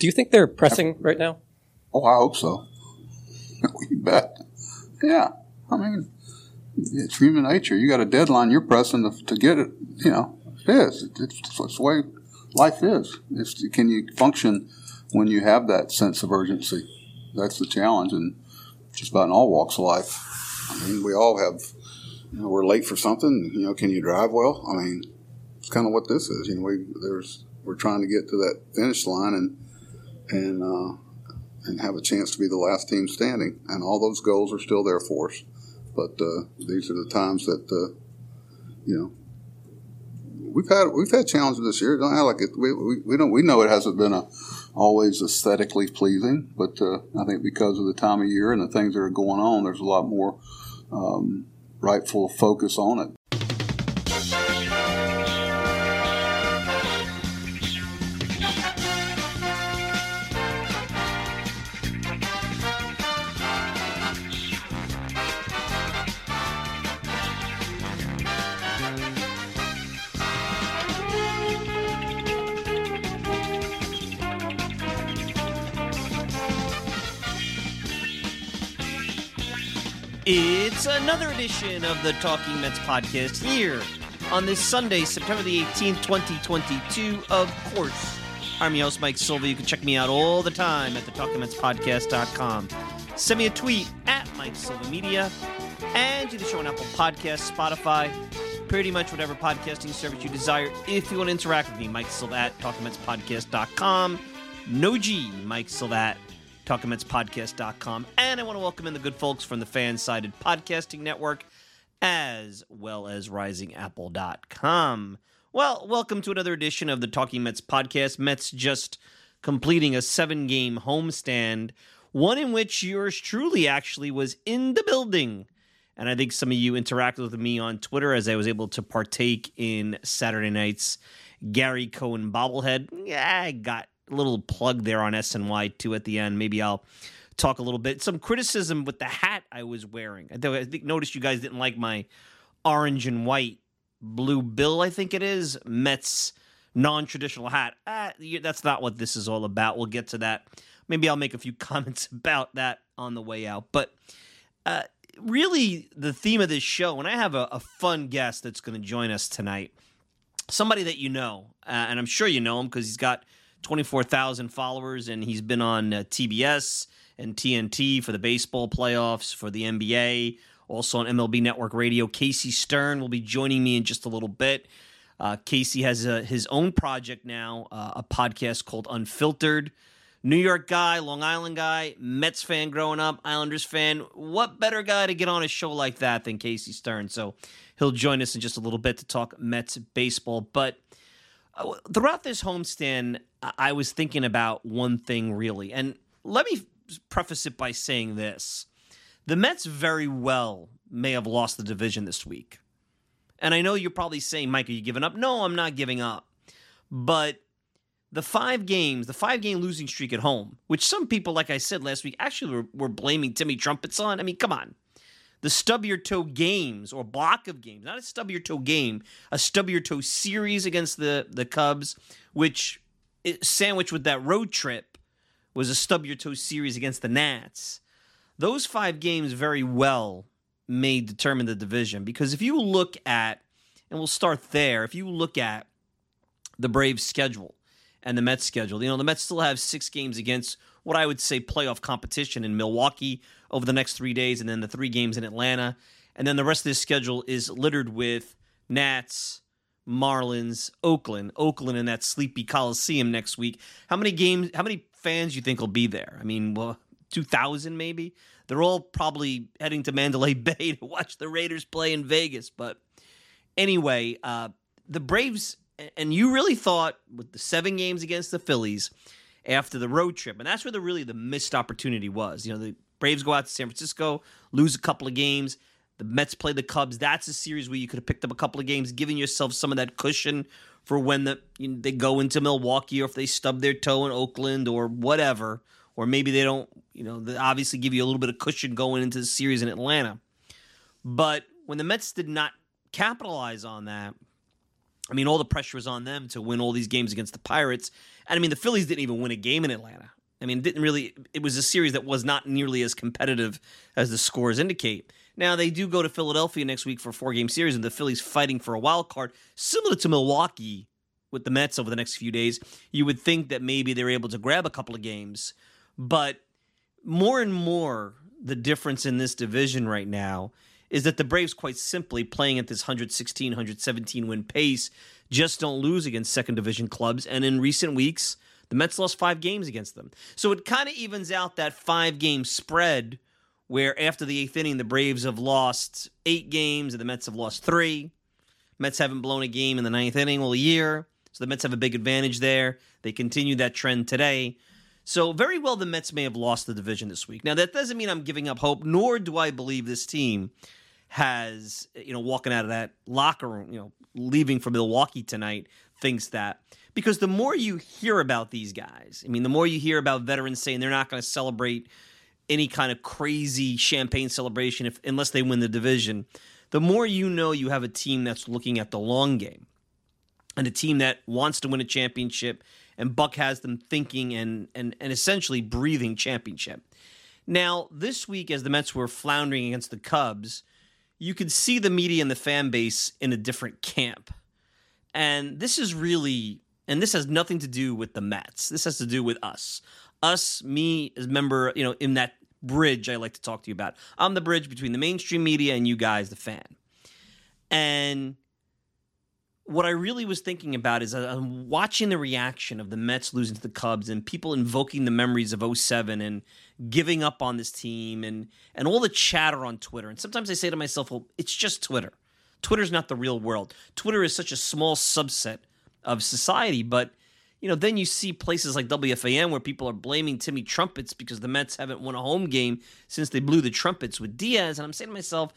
Do you think they're pressing right now? Oh, I hope so. you bet. Yeah. I mean, it's human nature. You got a deadline. You're pressing to, to get it. You know, it is. It's, it's the way life is. It's, can you function when you have that sense of urgency? That's the challenge, and just about in all walks of life. I mean, we all have. You know, we're late for something. You know, can you drive well? I mean, it's kind of what this is. You know, we there's we're trying to get to that finish line and and uh, and have a chance to be the last team standing. And all those goals are still there for us. But uh, these are the times that uh, you know we've had we've had challenges this year. Don't act like it. We, we, we don't we know it hasn't been a always aesthetically pleasing, but uh, I think because of the time of year and the things that are going on, there's a lot more um, rightful focus on it. Another edition of the Talking Mets podcast here on this Sunday, September the 18th, 2022. Of course, I'm your host, Mike Silva. You can check me out all the time at the TalkingMetsPodcast.com. Send me a tweet at Mike Silva Media and do the show on Apple Podcasts, Spotify, pretty much whatever podcasting service you desire. If you want to interact with me, Mike Silva at TalkingMetsPodcast.com. No G, Mike Silva at TalkingMetsPodcast.com. And I want to welcome in the good folks from the Fansided Podcasting Network, as well as RisingApple.com. Well, welcome to another edition of the Talking Mets podcast. Mets just completing a seven game homestand, one in which yours truly actually was in the building. And I think some of you interacted with me on Twitter as I was able to partake in Saturday night's Gary Cohen bobblehead. Yeah, I got little plug there on SNY too at the end. Maybe I'll talk a little bit. Some criticism with the hat I was wearing. I think noticed you guys didn't like my orange and white blue bill. I think it is Mets non-traditional hat. Ah, that's not what this is all about. We'll get to that. Maybe I'll make a few comments about that on the way out. But uh, really, the theme of this show, and I have a, a fun guest that's going to join us tonight. Somebody that you know, uh, and I'm sure you know him because he's got 24,000 followers, and he's been on uh, TBS and TNT for the baseball playoffs, for the NBA, also on MLB Network Radio. Casey Stern will be joining me in just a little bit. Uh, Casey has a, his own project now, uh, a podcast called Unfiltered. New York guy, Long Island guy, Mets fan growing up, Islanders fan. What better guy to get on a show like that than Casey Stern? So he'll join us in just a little bit to talk Mets baseball. But uh, Uh, throughout this homestand, I was thinking about one thing really. And let me preface it by saying this the Mets very well may have lost the division this week. And I know you're probably saying, Mike, are you giving up? No, I'm not giving up. But the five games, the five game losing streak at home, which some people, like I said last week, actually were, were blaming Timmy Trumpets on. I mean, come on. The stub your toe games or block of games, not a stub your toe game, a stub your toe series against the, the Cubs, which eh, sandwiched with that road trip was a stub your toe series against the Nats. Those five games very well may determine the division because if you look at, and we'll start there, if you look at the Braves schedule and the Mets schedule, you know, the Mets still have six games against what I would say playoff competition in Milwaukee over the next three days, and then the three games in Atlanta. And then the rest of this schedule is littered with Nats, Marlins, Oakland, Oakland in that sleepy Coliseum next week. How many games? How many fans you think will be there? I mean, well, two thousand maybe. They're all probably heading to Mandalay Bay to watch the Raiders play in Vegas. But anyway, uh, the Braves, and you really thought with the seven games against the Phillies after the road trip, and that's where the really the missed opportunity was. You know, the Braves go out to San Francisco, lose a couple of games. The Mets play the Cubs. That's a series where you could have picked up a couple of games, giving yourself some of that cushion for when the, you know, they go into Milwaukee or if they stub their toe in Oakland or whatever. Or maybe they don't, you know, they obviously give you a little bit of cushion going into the series in Atlanta. But when the Mets did not capitalize on that, I mean, all the pressure was on them to win all these games against the Pirates. And I mean, the Phillies didn't even win a game in Atlanta. I mean, didn't really. It was a series that was not nearly as competitive as the scores indicate. Now they do go to Philadelphia next week for a four game series, and the Phillies fighting for a wild card, similar to Milwaukee with the Mets over the next few days. You would think that maybe they're able to grab a couple of games, but more and more the difference in this division right now is that the Braves, quite simply, playing at this 116, 117 win pace, just don't lose against second division clubs. And in recent weeks, the Mets lost five games against them. So it kind of evens out that five game spread where after the eighth inning, the Braves have lost eight games and the Mets have lost three. Mets haven't blown a game in the ninth inning all year. So the Mets have a big advantage there. They continue that trend today. So very well, the Mets may have lost the division this week. Now that doesn't mean I'm giving up hope, nor do I believe this team has, you know, walking out of that locker room, you know, leaving for Milwaukee tonight, thinks that. Because the more you hear about these guys, I mean, the more you hear about veterans saying they're not going to celebrate any kind of crazy champagne celebration if unless they win the division, the more you know you have a team that's looking at the long game and a team that wants to win a championship and Buck has them thinking and and and essentially breathing championship. Now, this week as the Mets were floundering against the Cubs, you could see the media and the fan base in a different camp. And this is really, and this has nothing to do with the Mets. This has to do with us. Us, me as member, you know, in that bridge I like to talk to you about. I'm the bridge between the mainstream media and you guys, the fan. And what I really was thinking about is uh, I'm watching the reaction of the Mets losing to the Cubs and people invoking the memories of 07 and giving up on this team and and all the chatter on Twitter. And sometimes I say to myself, well, it's just Twitter. Twitter's not the real world. Twitter is such a small subset of society, but you know, then you see places like WFAN where people are blaming Timmy Trumpets because the Mets haven't won a home game since they blew the trumpets with Diaz. And I'm saying to myself,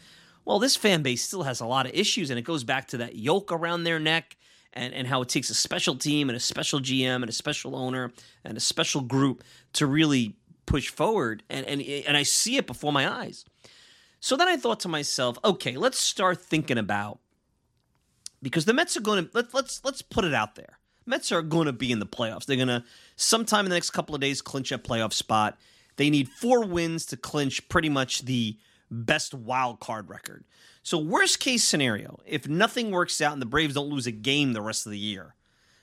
well, this fan base still has a lot of issues, and it goes back to that yoke around their neck and, and how it takes a special team and a special GM and a special owner and a special group to really push forward. And, and, and I see it before my eyes. So then I thought to myself, okay, let's start thinking about because the Mets are going to let, let's let's put it out there. Mets are going to be in the playoffs. They're going to sometime in the next couple of days clinch a playoff spot. They need four wins to clinch pretty much the best wild card record. So, worst case scenario, if nothing works out and the Braves don't lose a game the rest of the year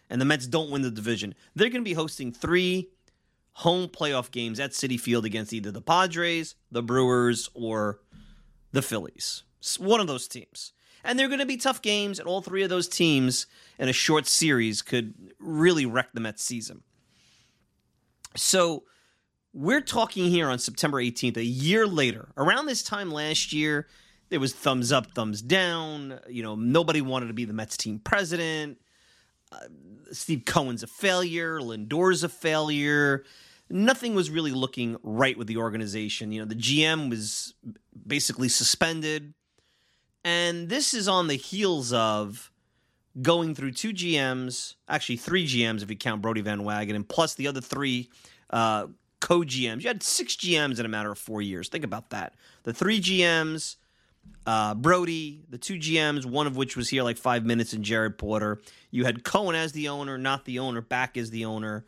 and the Mets don't win the division, they're going to be hosting three home playoff games at Citi Field against either the Padres, the Brewers, or the Phillies. One of those teams. And they're going to be tough games, and all three of those teams in a short series could really wreck the Mets season. So, we're talking here on September 18th, a year later. Around this time last year, there was thumbs up, thumbs down. You know, nobody wanted to be the Mets team president. Uh, Steve Cohen's a failure. Lindor's a failure. Nothing was really looking right with the organization. You know, the GM was basically suspended. And this is on the heels of going through two GMs, actually three GMs if you count Brodie Van Wagenen, and plus the other three uh, co GMs. You had six GMs in a matter of four years. Think about that. The three GMs, uh, Brodie, the two GMs, one of which was here like five minutes, and Jared Porter. You had Cohen as the owner, not the owner, back as the owner.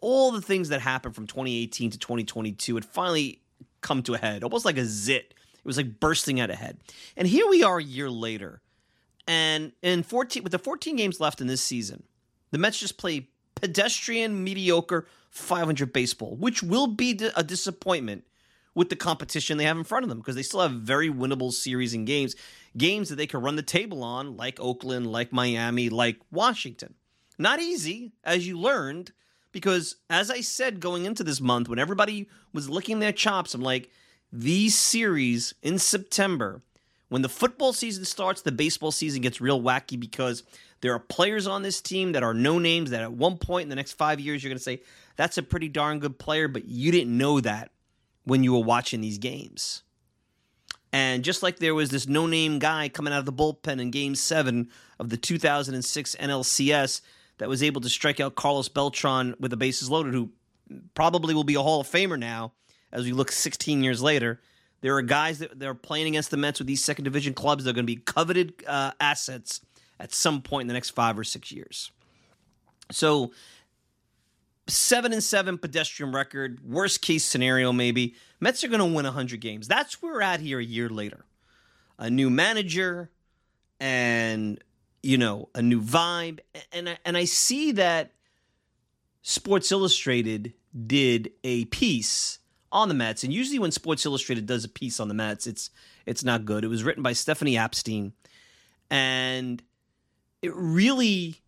All the things that happened from 2018 to 2022 had finally come to a head, almost like a zit. It was like bursting out a head. And here we are a year later. And in 14 with the 14 games left in this season, the Mets just play pedestrian, mediocre 500 baseball, which will be a disappointment with the competition they have in front of them because they still have very winnable series and games, games that they can run the table on, like Oakland, like Miami, like Washington. Not easy, as you learned, because as I said going into this month, when everybody was licking their chops, I'm like, these series in September, when the football season starts, the baseball season gets real wacky because there are players on this team that are no names that at one point in the next five years, you're going to say, that's a pretty darn good player, but you didn't know that when you were watching these games. And just like there was this no name guy coming out of the bullpen in game seven of the 2006 NLCS that was able to strike out Carlos Beltran with the bases loaded, who probably will be a Hall of Famer now as we look 16 years later. There are guys that they're playing against the Mets with these second division clubs. They're going to be coveted uh, assets at some point in the next five or six years. So, seven and seven pedestrian record, worst case scenario, maybe. Mets are going to win 100 games. That's where we're at here a year later. A new manager and, you know, a new vibe. And I, and I see that Sports Illustrated did a piece on the Mets. And usually when Sports Illustrated does a piece on the Mets, it's it's not good. It was written by Stephanie Epstein, And it really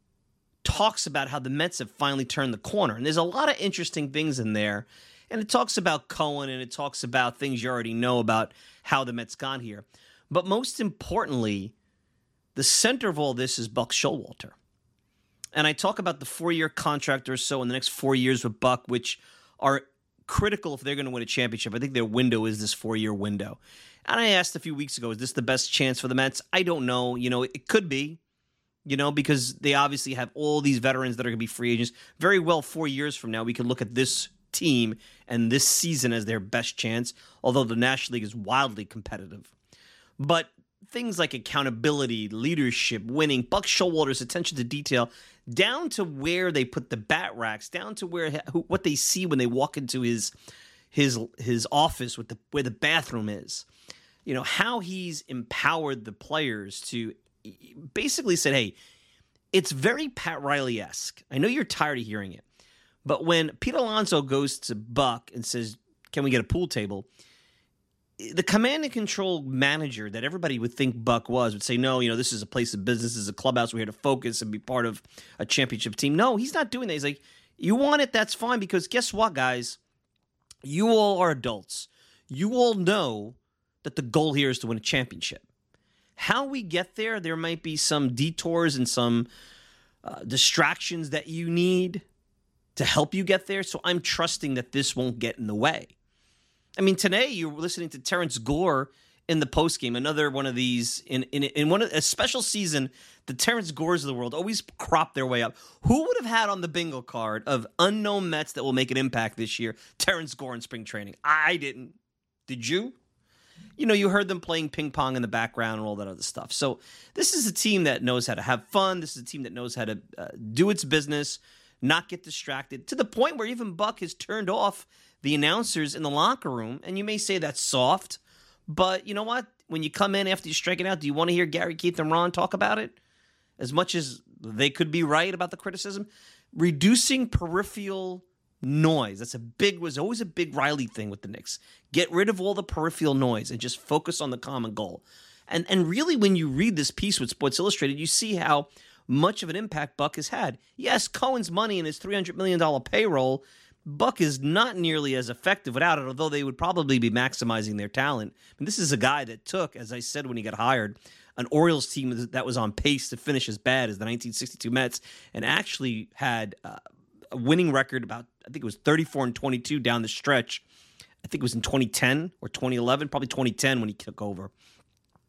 talks about how the Mets have finally turned the corner. And there's a lot of interesting things in there. And it talks about Cohen and it talks about things you already know about how the Mets got here. But most importantly, the center of all this is Buck Showalter. And I talk about the four year contract or so in the next four years with Buck, which are critical if they're going to win a championship. I think their window is this four year window. And I asked a few weeks ago, is this the best chance for the Mets? I don't know. You know, it could be you know, because they obviously have all these veterans that are going to be free agents. Very well, four years from now, we could look at this team and this season as their best chance, although the National League is wildly competitive. But things like accountability, leadership, winning, Buck Showalter's attention to detail, down to where they put the bat racks, down to where what they see when they walk into his his his office with the where the bathroom is. You know how he's empowered the players to basically said, hey, it's very Pat Riley esque. I know you're tired of hearing it, but when Pete Alonso goes to Buck and says, can we get a pool table? The command and control manager that everybody would think Buck was would say, no, you know, this is a place of business, this is a clubhouse. We're here to focus and be part of a championship team. No, he's not doing that. He's like, you want it, that's fine, because guess what, guys? You all are adults. You all know that the goal here is to win a championship. How we get there, there might be some detours and some uh, distractions that you need to help you get there. So I'm trusting that this won't get in the way. I mean, today you're listening to Terrence Gore in the post game, another one of these in in, in one of, a special season. The Terrence Gores of the world always crop their way up. Who would have had on the bingo card of unknown Mets that will make an impact this year? Terrence Gore in spring training. I didn't. Did you? you know, you heard them playing ping pong in the background and all that other stuff. So this is a team that knows how to have fun. This is a team that knows how to uh, do its business, not get distracted to the point where even Buck has turned off the announcers in the locker room. And you may say that's soft, but you know what? When you come in after you strike it out, do you want to hear Gary, Keith, and Ron talk about it? As much as they could be right about the criticism, reducing peripheral noise. That's a big was always a big Riley thing with the Knicks. Get rid of all the peripheral noise and just focus on the common goal. And and really when you read this piece with Sports Illustrated, you see how much of an impact Buck has had. Yes, Cohen's money and his $300 million payroll, Buck is not nearly as effective without it, although they would probably be maximizing their talent. And this is a guy that took, as I said when he got hired, an Orioles team that was on pace to finish as bad as the 1962 Mets and actually had uh, a winning record about I think it was 34 and 22 down the stretch. I think it was in 2010 or 2011, probably 2010 when he took over.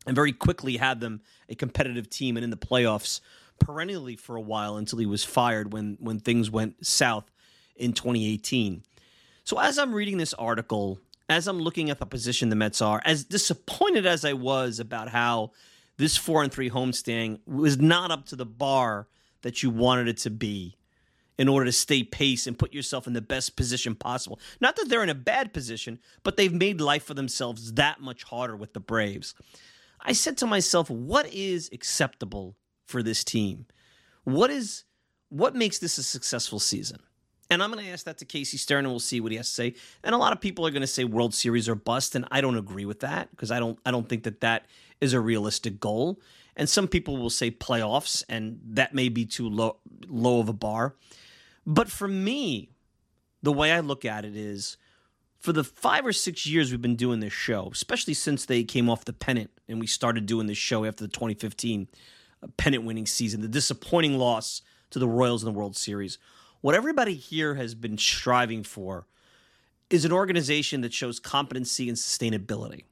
And very quickly had them a competitive team and in the playoffs perennially for a while until he was fired when when things went south in 2018. So as I'm reading this article, as I'm looking at the position the Mets are, as disappointed as I was about how this 4 and 3 homestand was not up to the bar that you wanted it to be in order to stay pace and put yourself in the best position possible. Not that they're in a bad position, but they've made life for themselves that much harder with the Braves. I said to myself, what is acceptable for this team? What is what makes this a successful season? And I'm going to ask that to Casey Stern, and we'll see what he has to say. And a lot of people are going to say World Series or bust, and I don't agree with that because I don't I don't think that that is a realistic goal. And some people will say playoffs, and that may be too low low of a bar. But for me, the way I look at it is for the five or six years we've been doing this show, especially since they came off the pennant and we started doing this show after the 2015 uh, pennant winning season, the disappointing loss to the Royals in the World Series. What everybody here has been striving for is an organization that shows competency and sustainability.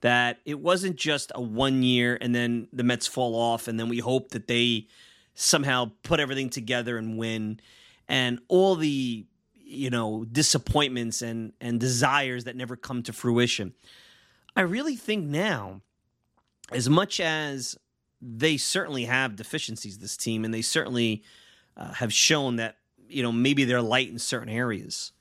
That it wasn't just a one year and then the Mets fall off and then we hope that they somehow put everything together and win and all the you know disappointments and and desires that never come to fruition. I really think now, as much as they certainly have deficiencies, this team, and they certainly uh, have shown that, you know, maybe they're light in certain areas.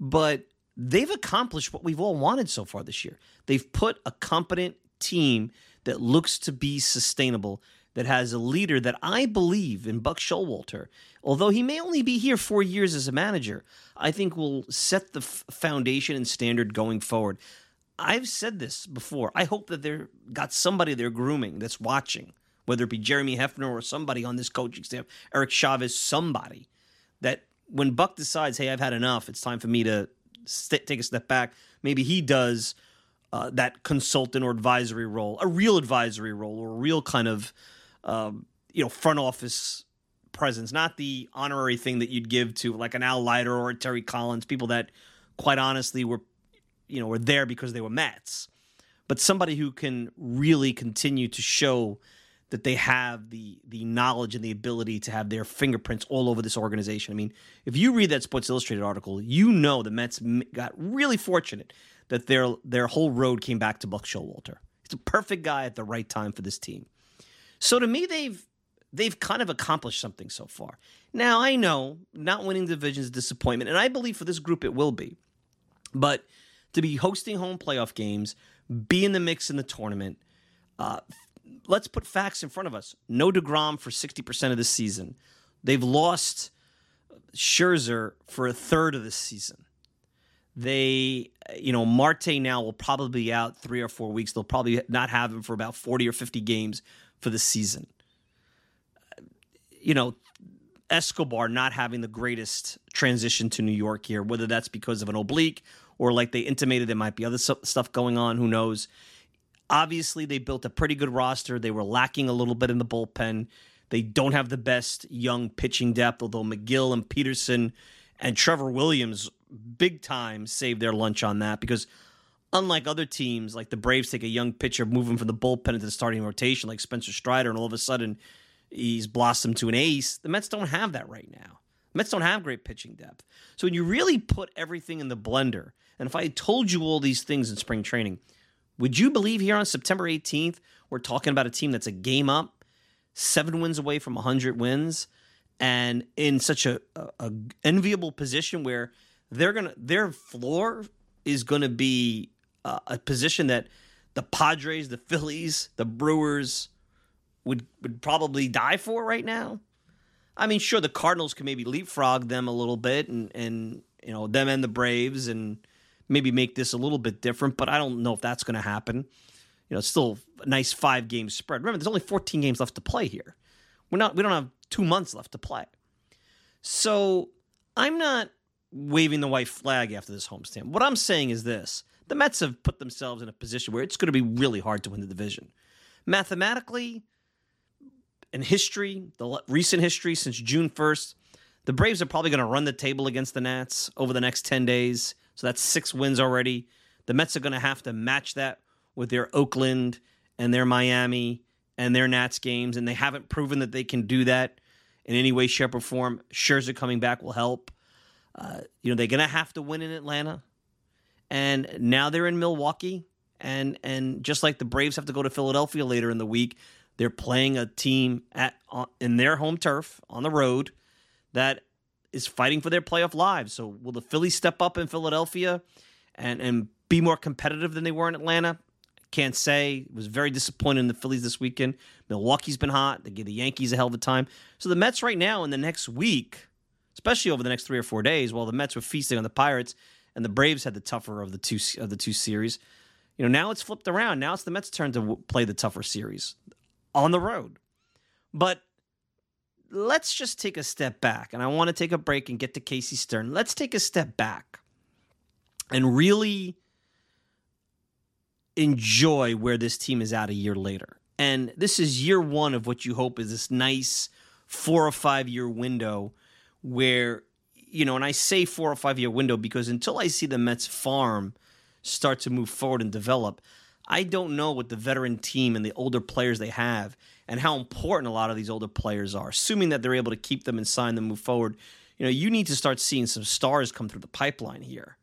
But they've accomplished what we've all wanted so far this year. They've put a competent team that looks to be sustainable, that has a leader that I believe in Buck Showalter, although he may only be here four years as a manager, I think will set the f- foundation and standard going forward. I've said this before. I hope that they're got somebody they're grooming that's watching, whether it be Jeremy Hefner or somebody on this coaching staff, Eric Chavez, somebody that when Buck decides, hey, I've had enough, it's time for me to st- take a step back. Maybe he does uh, that consultant or advisory role, a real advisory role, or a real kind of um, you know front office presence, not the honorary thing that you'd give to like an Al Leiter or a Terry Collins, people that quite honestly were you know were there because they were Mets, but somebody who can really continue to show that they have the the knowledge and the ability to have their fingerprints all over this organization. I mean, if you read that Sports Illustrated article, you know the Mets got really fortunate that their their whole road came back to Buck Showalter. He's a perfect guy at the right time for this team. So to me, they've they've kind of accomplished something so far. Now I know not winning divisions is disappointment, and I believe for this group it will be. But to be hosting home playoff games, be in the mix in the tournament, uh, let's put facts in front of us. No DeGrom for 60% of the season. They've lost Scherzer for a third of the season. They, you know, Marte now will probably be out three or four weeks. They'll probably not have him for about 40 or 50 games for the season. You know, Escobar not having the greatest transition to New York here, whether that's because of an oblique or like they intimated there might be other stuff going on. Who knows? Obviously, they built a pretty good roster. They were lacking a little bit in the bullpen. They don't have the best young pitching depth, although Megill and Peterson and Trevor Williams big time saved their lunch on that because unlike other teams, like the Braves take a young pitcher, move him from the bullpen into the starting rotation, like Spencer Strider, and all of a sudden he's blossomed to an ace. The Mets don't have that right now. The Mets don't have great pitching depth. So when you really put everything in the blender, and if I had told you all these things in spring training, would you believe here on September 18th, we're talking about a team that's a game up, seven wins away from 100 wins, and in such a, a, a enviable position where they're gonna their floor is gonna be uh, a position that the Padres, the Phillies, the Brewers would would probably die for right now. I mean, sure, the Cardinals can maybe leapfrog them a little bit, and and you know them and the Braves, and maybe make this a little bit different. But I don't know if that's going to happen. You know, it's still a nice five game spread. Remember, there's only 14 games left to play here. We're not. We don't have two months left to play. So I'm not waving the white flag after this homestand. What I'm saying is this: the Mets have put themselves in a position where it's going to be really hard to win the division. Mathematically, in history, the recent history since June 1st, the Braves are probably going to run the table against the Nats over the next 10 days. So that's six wins already. The Mets are going to have to match that with their Oakland and their Miami and their Nats games, and they haven't proven that they can do that in any way, shape, or form. Scherzer coming back will help. Uh, you know, they're going to have to win in Atlanta and now they're in Milwaukee. And and just like the Braves have to go to Philadelphia later in the week, they're playing a team at in their home turf on the road that is fighting for their playoff lives. So will the Phillies step up in Philadelphia and and be more competitive than they were in Atlanta? Can't say. Was very disappointed in the Phillies this weekend. Milwaukee's been hot. They gave the Yankees a hell of a time. So the Mets right now in the next week, especially over the next three or four days, while the Mets were feasting on the Pirates, and the Braves had the tougher of the two of the two series. You know, now it's flipped around. Now it's the Mets' turn to play the tougher series on the road. But let's just take a step back, and I want to take a break and get to Casey Stern. Let's take a step back and really enjoy where this team is at a year later. And this is year one of what you hope is this nice four or five year window where you know, and I say four or five year window because until I see the Mets farm start to move forward and develop, I don't know what the veteran team and the older players they have and how important a lot of these older players are. Assuming that they're able to keep them and sign them, move forward, you know, you need to start seeing some stars come through the pipeline here.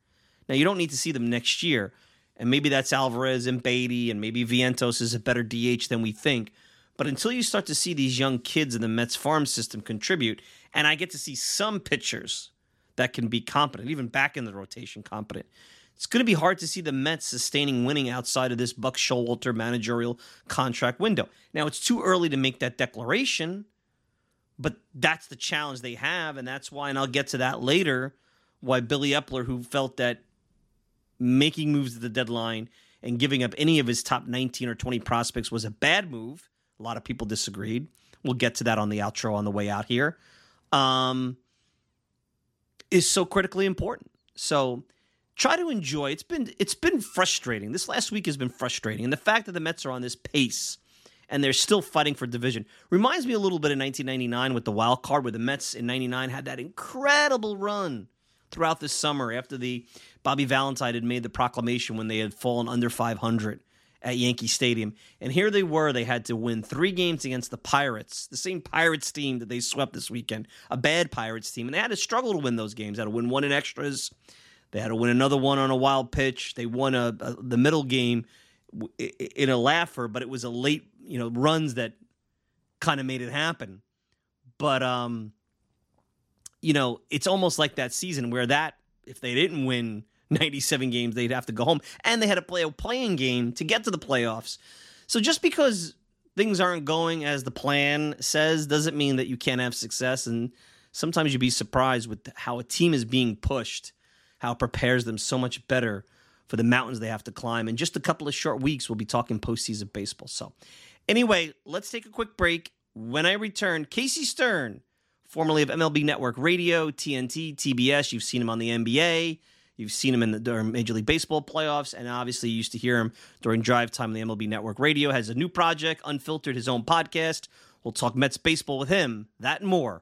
Now, you don't need to see them next year, and maybe that's Alvarez and Baty, and maybe Vientos is a better DH than we think. But until you start to see these young kids in the Mets farm system contribute, and I get to see some pitchers that can be competent, even back in the rotation competent, it's going to be hard to see the Mets sustaining winning outside of this Buck Showalter managerial contract window. Now, it's too early to make that declaration, but that's the challenge they have, and that's why, and I'll get to that later, why Billy Eppler, who felt that making moves at the deadline and giving up any of his top 19 or 20 prospects was a bad move. A lot of people disagreed. We'll get to that on the outro on the way out here. Um, is so critically important. So try to enjoy. It's been it's been frustrating. This last week has been frustrating, and the fact that the Mets are on this pace and they're still fighting for division reminds me a little bit of 1999 with the wild card, where the Mets in '99 had that incredible run throughout the summer after the Bobby Valentine had made the proclamation when they had fallen under 500 at Yankee Stadium. And here they were, they had to win three games against the Pirates, the same Pirates team that they swept this weekend, a bad Pirates team. And they had to struggle to win those games. They had to win one in extras. They had to win another one on a wild pitch. They won a, a the middle game in a laugher, but it was a late, you know, runs that kind of made it happen. But um, you know, it's almost like that season where that if they didn't win 97 games, they'd have to go home, and they had to play a playing game to get to the playoffs. So just because things aren't going as the plan says doesn't mean that you can't have success. And sometimes you'd be surprised with how a team is being pushed how it prepares them so much better for the mountains they have to climb. In just a couple of short weeks, we'll be talking postseason baseball. So, anyway, let's take a quick break. When I return, Casey Stern, formerly of MLB Network Radio, TNT, TBS, you've seen him on the NBA. You've seen him in the Major League Baseball playoffs, and obviously you used to hear him during drive time on the MLB Network Radio. Has a new project, Unfiltered, his own podcast. We'll talk Mets baseball with him, that and more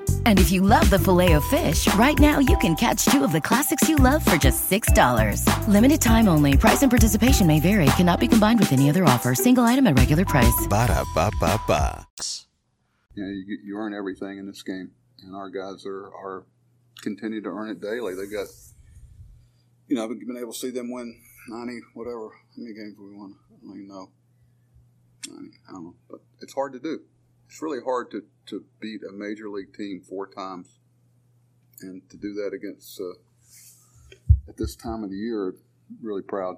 And if you love the filet of fish, right now you can catch two of the classics you love for just $6. Limited time only. Price and participation may vary. Cannot be combined with any other offer. Single item at regular price. Ba da ba ba ba. You know, you, you earn everything in this game, and our guys are are continue to earn it daily. They got, you know, I've been able to see them win ninety whatever. How many games we won? I don't even know. 90, I don't know, but it's hard to do it's really hard to, to beat a major league team four times and to do that against uh, at this time of the year really proud.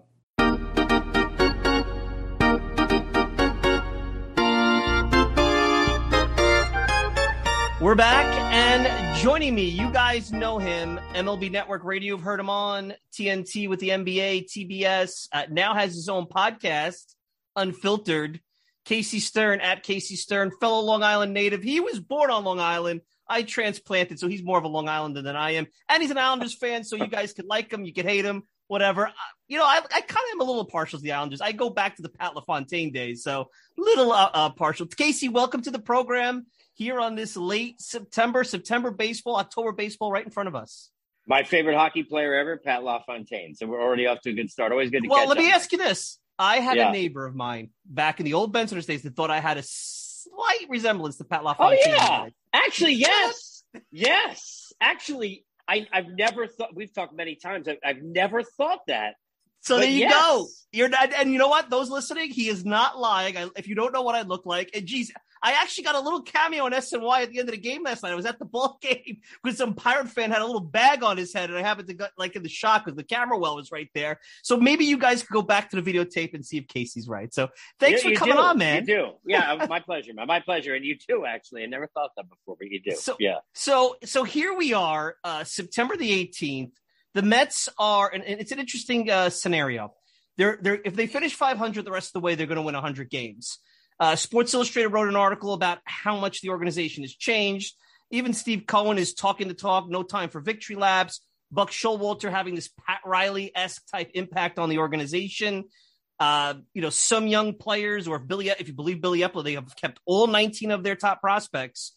We're back and joining me you guys know him mlb network radio. You've heard him on tnt with the nba tbs uh, now has his own podcast unfiltered Casey Stern at Casey Stern, fellow Long Island native. He was born on Long Island. I transplanted, so he's more of a Long Islander than I am. And he's an Islanders fan, so you guys could like him, you could hate him, whatever. You know, I, I kind of am a little partial to the Islanders. I go back to the Pat LaFontaine days, so little uh, uh, partial. Casey, welcome to the program. here on this late September, September baseball, October baseball right in front of us? My favorite hockey player ever, Pat LaFontaine. So we're already off to a good start. Always good to Well, catch Well, let me up. ask you this. I had Yeah. a neighbor of mine back in the old Benson days that thought I had a slight resemblance to Pat oh, LaFontaine. Oh yeah, actually, yes, yes. Actually, I, I've never thought. We've talked many times. I've, I've never thought that. So But there you yes. go. You're not, and you know what? Those listening, he is not lying. I, if you don't know what I look like, and geez, I actually got a little cameo on SNY at the end of the game last night. I was at the ball game because some pirate fan had a little bag on his head, and I happened to go like in the shot because the camera well was right there. So maybe you guys could go back to the videotape and see if Casey's right. So thanks You- for you coming do. on, man. You do. Yeah, my pleasure, man. My pleasure, and you too. Actually, I never thought that before, but you do. So- yeah. So so here we are, uh, September the 18th. The Mets are, and, and it's an interesting uh, scenario. They're they're if they finish 500 the rest of the way, they're going to win 100 games. Uh, Sports Illustrated wrote an article about how much the organization has changed. Even Steve Cohen is talking the talk. No time for victory laps. Buck Showalter having this Pat Riley esque type impact on the organization. Uh, you know, some young players, or if Billy, if you believe Billy Eppler, they have kept all 19 of their top prospects.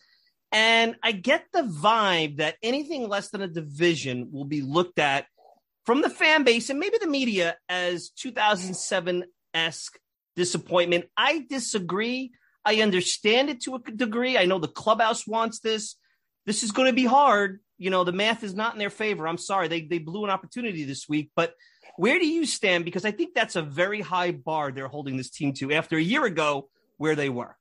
And I get the vibe that anything less than a division will be looked at from the fan base and maybe the media as 2007 esque disappointment. I disagree. I understand it to a degree. I know the clubhouse wants this. This is going to be hard. You know, the math is not in their favor. I'm sorry. They, they blew an opportunity this week. But where do you stand? Because I think that's a very high bar they're holding this team to after a year ago where they were.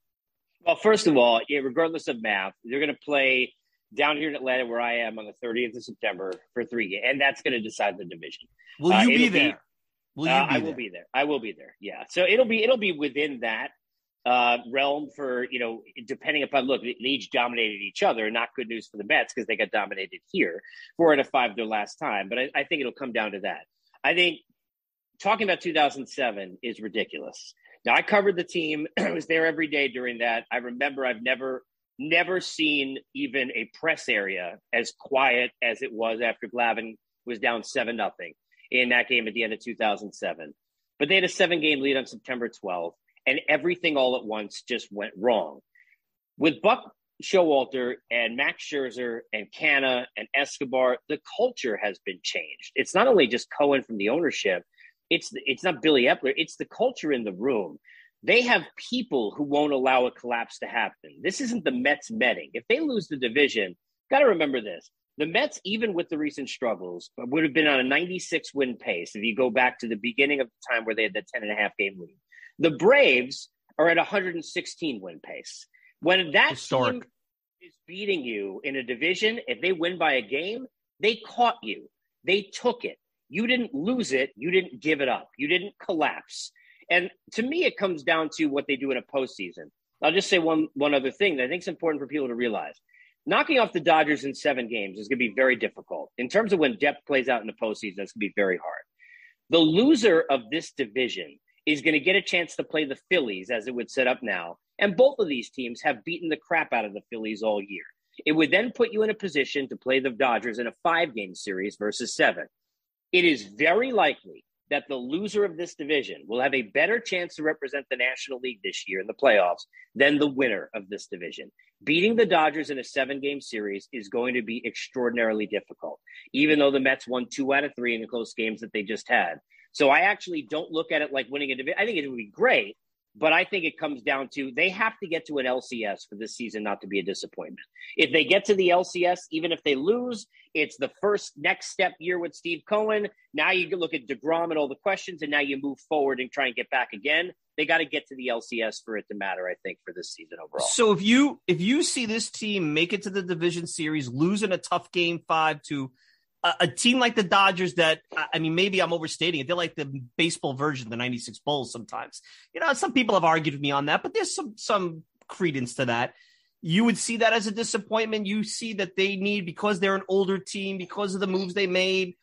Well, first of all, yeah, regardless of math, they're going to play down here in Atlanta, where I am, on the 30th of September for three games, and that's going to decide the division. Will Uh, you be it'll be- there? Will you Uh, be I will there? be there. I will be there. Yeah. So it'll be it'll be within that uh, realm for you know depending upon look they each dominated each other. Not good news for the Mets because they got dominated here four out of five their last time. But I, I think it'll come down to that. I think talking about 2007 is ridiculous. Now I covered the team. I was there every day during that. I remember I've never never seen even a press area as quiet as it was after Glavine was down seven nothing in that game at the end of 2007. But they had a seven game lead on September 12th, and everything all at once just went wrong. With Buck Showalter and Max Scherzer and Canha and Escobar, the culture has been changed. It's not only just Cohen from the ownership, it's it's not Billy Eppler, it's the culture in the room. They have people who won't allow a collapse to happen. This isn't the Mets betting. If they lose the division, got to remember this. The Mets, even with the recent struggles, would have been on a 96 win pace if you go back to the beginning of the time where they had that 10 and a half game lead. The Braves are at 116 win pace. When that Historic. team is beating you in a division, if they win by a game, they caught you. They took it. You didn't lose it. You didn't give it up. You didn't collapse. And to me, it comes down to what they do in a postseason. I'll just say one one other thing that I think is important for people to realize. Knocking off the Dodgers in seven games is going to be very difficult. In terms of when depth plays out in the postseason, it's going to be very hard. The loser of this division is going to get a chance to play the Phillies as it would set up now. And both of these teams have beaten the crap out of the Phillies all year. It would then put you in a position to play the Dodgers in a five game series versus seven. It is very likely that the loser of this division will have a better chance to represent the National League this year in the playoffs than the winner of this division. Beating the Dodgers in a seven game series is going to be extraordinarily difficult, even though the Mets won two out of three in the close games that they just had. So I actually don't look at it like winning a division. I think it would be great, but I think it comes down to they have to get to an LCS for this season not to be a disappointment. If they get to the LCS, even if they lose, it's the first next step year with Steve Cohen. Now you can look at DeGrom and all the questions, and now you move forward and try and get back again. They got to get to the LCS for it to matter, I think, for this season overall. So if you if you see this team make it to the division series, losing a tough game five to a, team like the Dodgers, that I I mean, maybe I'm overstating it. They're like the baseball version of the '96 Bulls. Sometimes, you know, some people have argued with me on that, but there's some some credence to that. You would see that as a disappointment. You see that they need because they're an older team because of the moves they made.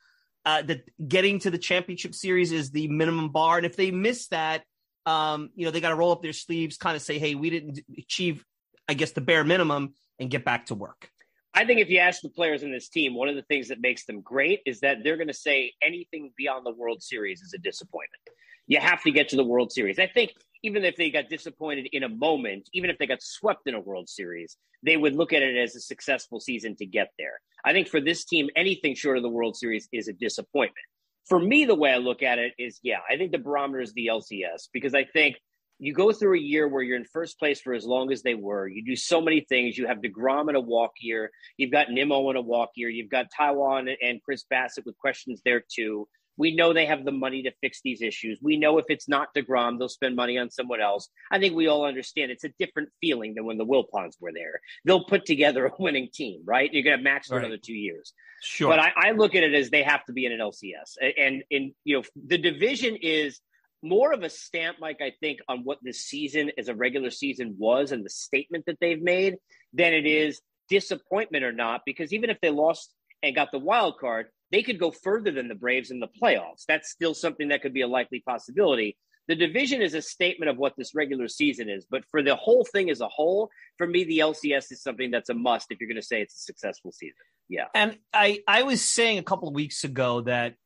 Uh, that getting to the championship series is the minimum bar, and if they miss that, um, you know, they got to roll up their sleeves, kind of say, "Hey, we didn't achieve, I guess, the bare minimum," and get back to work. I think if you ask the players in this team, one of the things that makes them great is that they're going to say anything beyond the World Series is a disappointment. You have to get to the World Series. I think even if they got disappointed in a moment, even if they got swept in a World Series, they would look at it as a successful season to get there. I think for this team, anything short of the World Series is a disappointment. For me, the way I look at it is, yeah, I think the barometer is the LCS because I think you go through a year where you're in first place for as long as they were. You do so many things. You have DeGrom in a walk year. You've got Nimmo in a walk year. You've got Taijuan and Chris Bassitt with questions there too. We know they have the money to fix these issues. We know if it's not DeGrom, they'll spend money on someone else. I think we all understand it's a different feeling than when the Wilpons were there. They'll put together a winning team, right? You're going to match for right. another two years. Sure. But I, I, look at it as they have to be in an LCS. And, in you know, the division is more of a stamp, Mike, I think, on what this season as a regular season was and the statement that they've made than it is disappointment or not. Because even if they lost and got the wild card, they could go further than the Braves in the playoffs. That's still something that could be a likely possibility. The division is a statement of what this regular season is, but for the whole thing as a whole, for me, the LCS is something that's a must if you're going to say it's a successful season. Yeah. And I, I was saying a couple of weeks ago that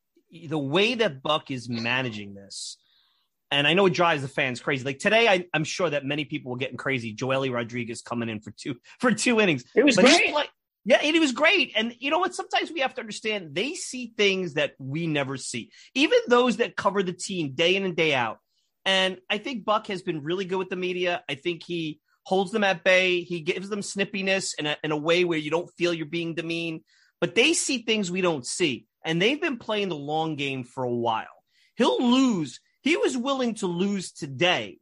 the way that Buck is managing this, and I know it drives the fans crazy. Like today, I, am sure that many people were getting crazy. Joely Rodriguez coming in for two for two innings. It was but great. Yeah, and it was great. And you know what? Sometimes we have to understand they see things that we never see. Even those that cover the team day in and day out. And I think Buck has been really good with the media. I think he holds them at bay. He gives them snippiness in a, in a way where you don't feel you're being demeaned. But they see things we don't see. And they've been playing the long game for a while. He'll lose. He was willing to lose today,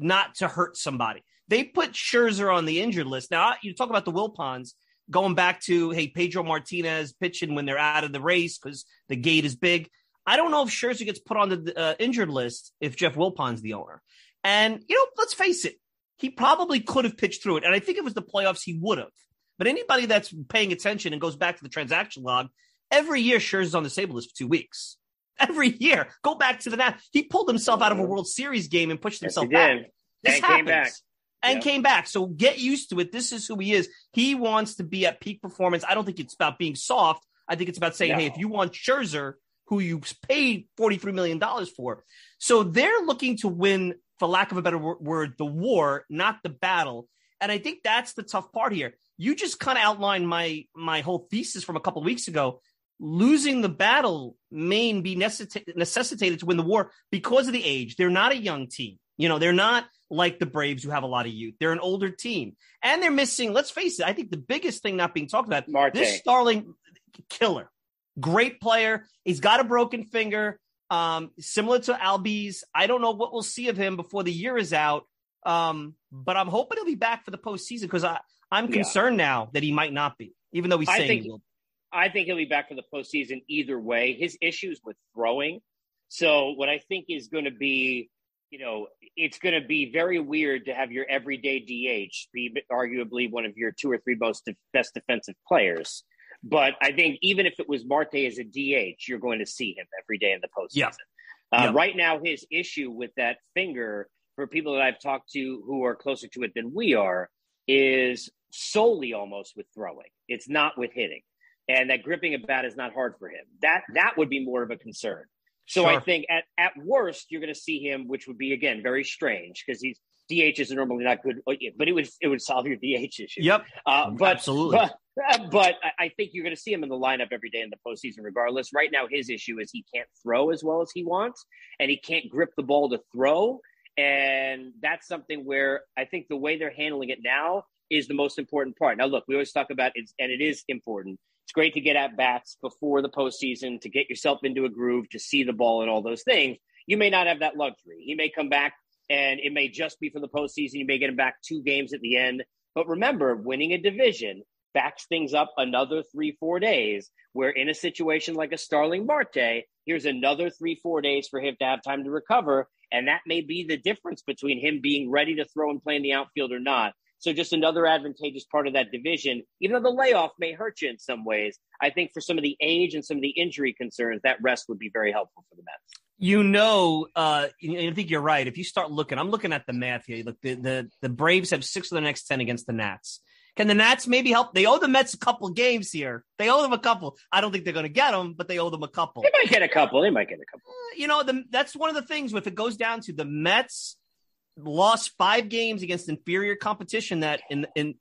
not to hurt somebody. They put Scherzer on the injured list. Now, you talk about the Wilpons going back to hey Pedro Martinez pitching when they're out of the race because the gate is big. I don't know if Scherzer gets put on the uh, injured list if Jeff Wilpon's the owner. And you know, let's face it, he probably could have pitched through it, and I think it was the playoffs, he would have. But anybody that's paying attention and goes back to the transaction log, every year Scherzer's on the Sable list for two weeks. Every year, go back to the Nat. He pulled himself out of a World Series game and pushed himself back. This and happens. back and yep. came back. So get used to it. This is who he is. He wants to be at peak performance. I don't think it's about being soft. I think it's about saying, no. hey, if you want Scherzer, who you paid $43 million for. So they're looking to win, for lack of a better word, the war, not the battle. And I think that's the tough part here. You just kind of outlined my my whole thesis from a couple weeks ago. Losing the battle may be necessitated to win the war because of the age. They're not a young team. You know, they're not like the Braves who have a lot of youth. They're an older team. And they're missing, let's face it, I think the biggest thing not being talked about, Marte. this Starling killer. Great player. He's got a broken finger. Um, similar to Albies. I don't know what we'll see of him before the year is out. Um, but I'm hoping he'll be back for the postseason because I, I'm concerned yeah. now that he might not be, even though he's saying think, he will. I think he'll be back for the postseason either way. His issues with throwing. So what I think is going to be you know, it's going to be very weird to have your everyday DH be arguably one of your two or three most de- best defensive players. But I think even if it was Marte as a DH, you're going to see him every day in the postseason. Yeah. Uh, yeah. Right now, his issue with that finger, for people that I've talked to who are closer to it than we are, is solely almost with throwing. It's not with hitting, and that gripping a bat is not hard for him. That that would be more of a concern. So sure. I think at, at worst you're going to see him, which would be again very strange because he's DHs are normally not good, but it would it would solve your DH issue. Yep, uh, but, absolutely. But, but I think you're going to see him in the lineup every day in the postseason, regardless. Right now, his issue is he can't throw as well as he wants, and he can't grip the ball to throw. And that's something where I think the way they're handling it now is the most important part. Now, look, we always talk about it, and it is important it's great to get at bats before the postseason to get yourself into a groove, to see the ball and all those things. You may not have that luxury. He may come back and it may just be for the postseason. You may get him back two games at the end. But remember, winning a division backs things up another three, four days. Where in a situation like a Starling Marte, here's another three, four days for him to have time to recover. And that may be the difference between him being ready to throw and play in the outfield or not. So just another advantageous part of that division, even though the layoff may hurt you in some ways, I think for some of the age and some of the injury concerns, that rest would be very helpful for the Mets. You know, uh, I think you're right. If you start looking, I'm looking at the math here. Look, the, the, the Braves have six of the next 10 against the Nats. Can the Nats maybe help? They owe the Mets a couple games here. They owe them a couple. I don't think they're going to get them, but they owe them a couple. They might get a couple. They might get a couple. You know, the, that's one of the things. If it goes down to the Mets lost five games against inferior competition, that in in